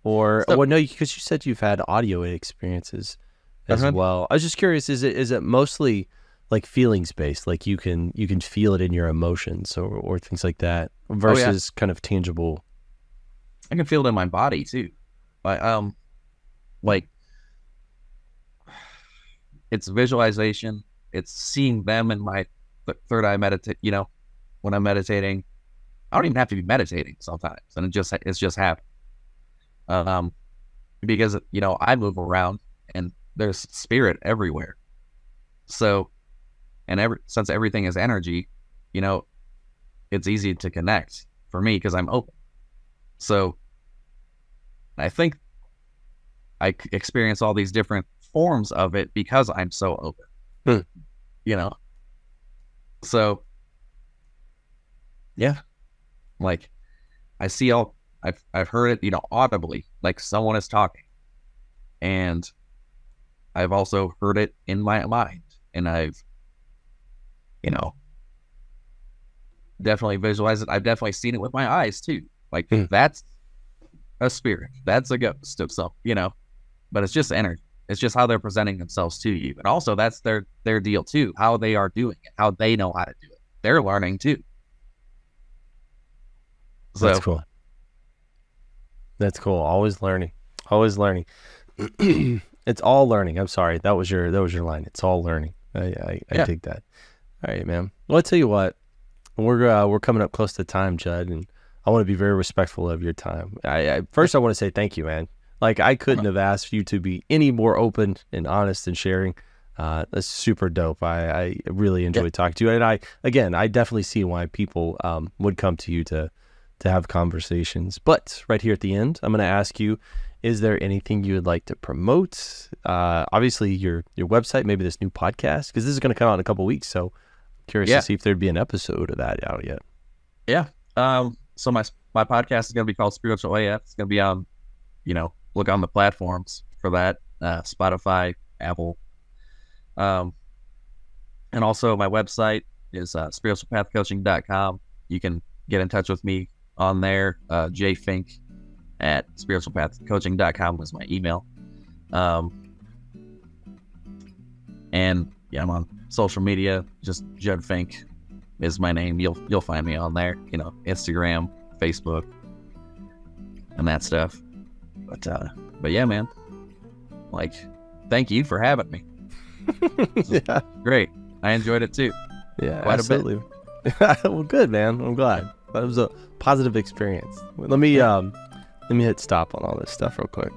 or So- well, no? Because you said you've had audio experiences as Uh-huh. well. I was just curious. Is it is it mostly like feelings based? Like you can you can feel it in your emotions or or things like that, versus kind of tangible. I can feel it in my body too. But um, like it's visualization. It's seeing them in my th- third eye meditate. You know, when I'm meditating, I don't even have to be meditating sometimes, and it just it's just happening. Um, because you know I move around and there's spirit everywhere. So, and every since everything is energy, you know, it's easy to connect for me because I'm open. So I think I experience all these different forms of it because I'm so open. Hmm. You know? So, yeah. Like, I see all, I've, I've heard it, you know, audibly, like someone is talking. And I've also heard it in my mind. And I've, you know, definitely visualized it. I've definitely seen it with my eyes too. Like Hmm. that's a spirit. That's a ghost of some, you know. But it's just energy. It's just how they're presenting themselves to you. And also that's their their deal too. How they are doing it, how they know how to do it. They're learning too. So That's cool. That's cool. Always learning. Always learning. it's all learning. I'm sorry. That was your that was your line. It's all learning. I I, I Yeah. dig that. All right, man. Well, I tell you what. We're uh, we're coming up close to time, Judd, and I want to be very respectful of your time. I, I first I want to say thank you, man. Like I couldn't have asked you to be any more open and honest and sharing. Uh, that's super dope. I, I really enjoyed talking to you, and I again I definitely see why people um, would come to you to to have conversations. But right here at the end, I'm going to ask you: Is there anything you would like to promote? Uh, obviously, your your website, maybe this new podcast, because this is going to come out in a couple weeks. So, I'm curious Yeah. to see if there'd be an episode of that out yet. Yeah. Um. So my my podcast is gonna be called Spiritual AF. It's gonna be on, you know, look on the platforms for that. Uh, Spotify, Apple. Um. And also my website is uh, spiritualpathcoaching.com. You can get in touch with me on there. Uh, Fink at spiritualpathcoaching.com was my email. Um. And yeah, I'm on social media. Just Judd Fink is my name. You'll you'll find me on there. You know, Instagram, Facebook, and that stuff. But uh, but yeah, man. Like, thank you for having me. yeah, Great. I enjoyed it too. yeah, Quite a bit. absolutely. well, good, man. I'm glad that was a positive experience. Let me um, let me hit stop on all this stuff real quick.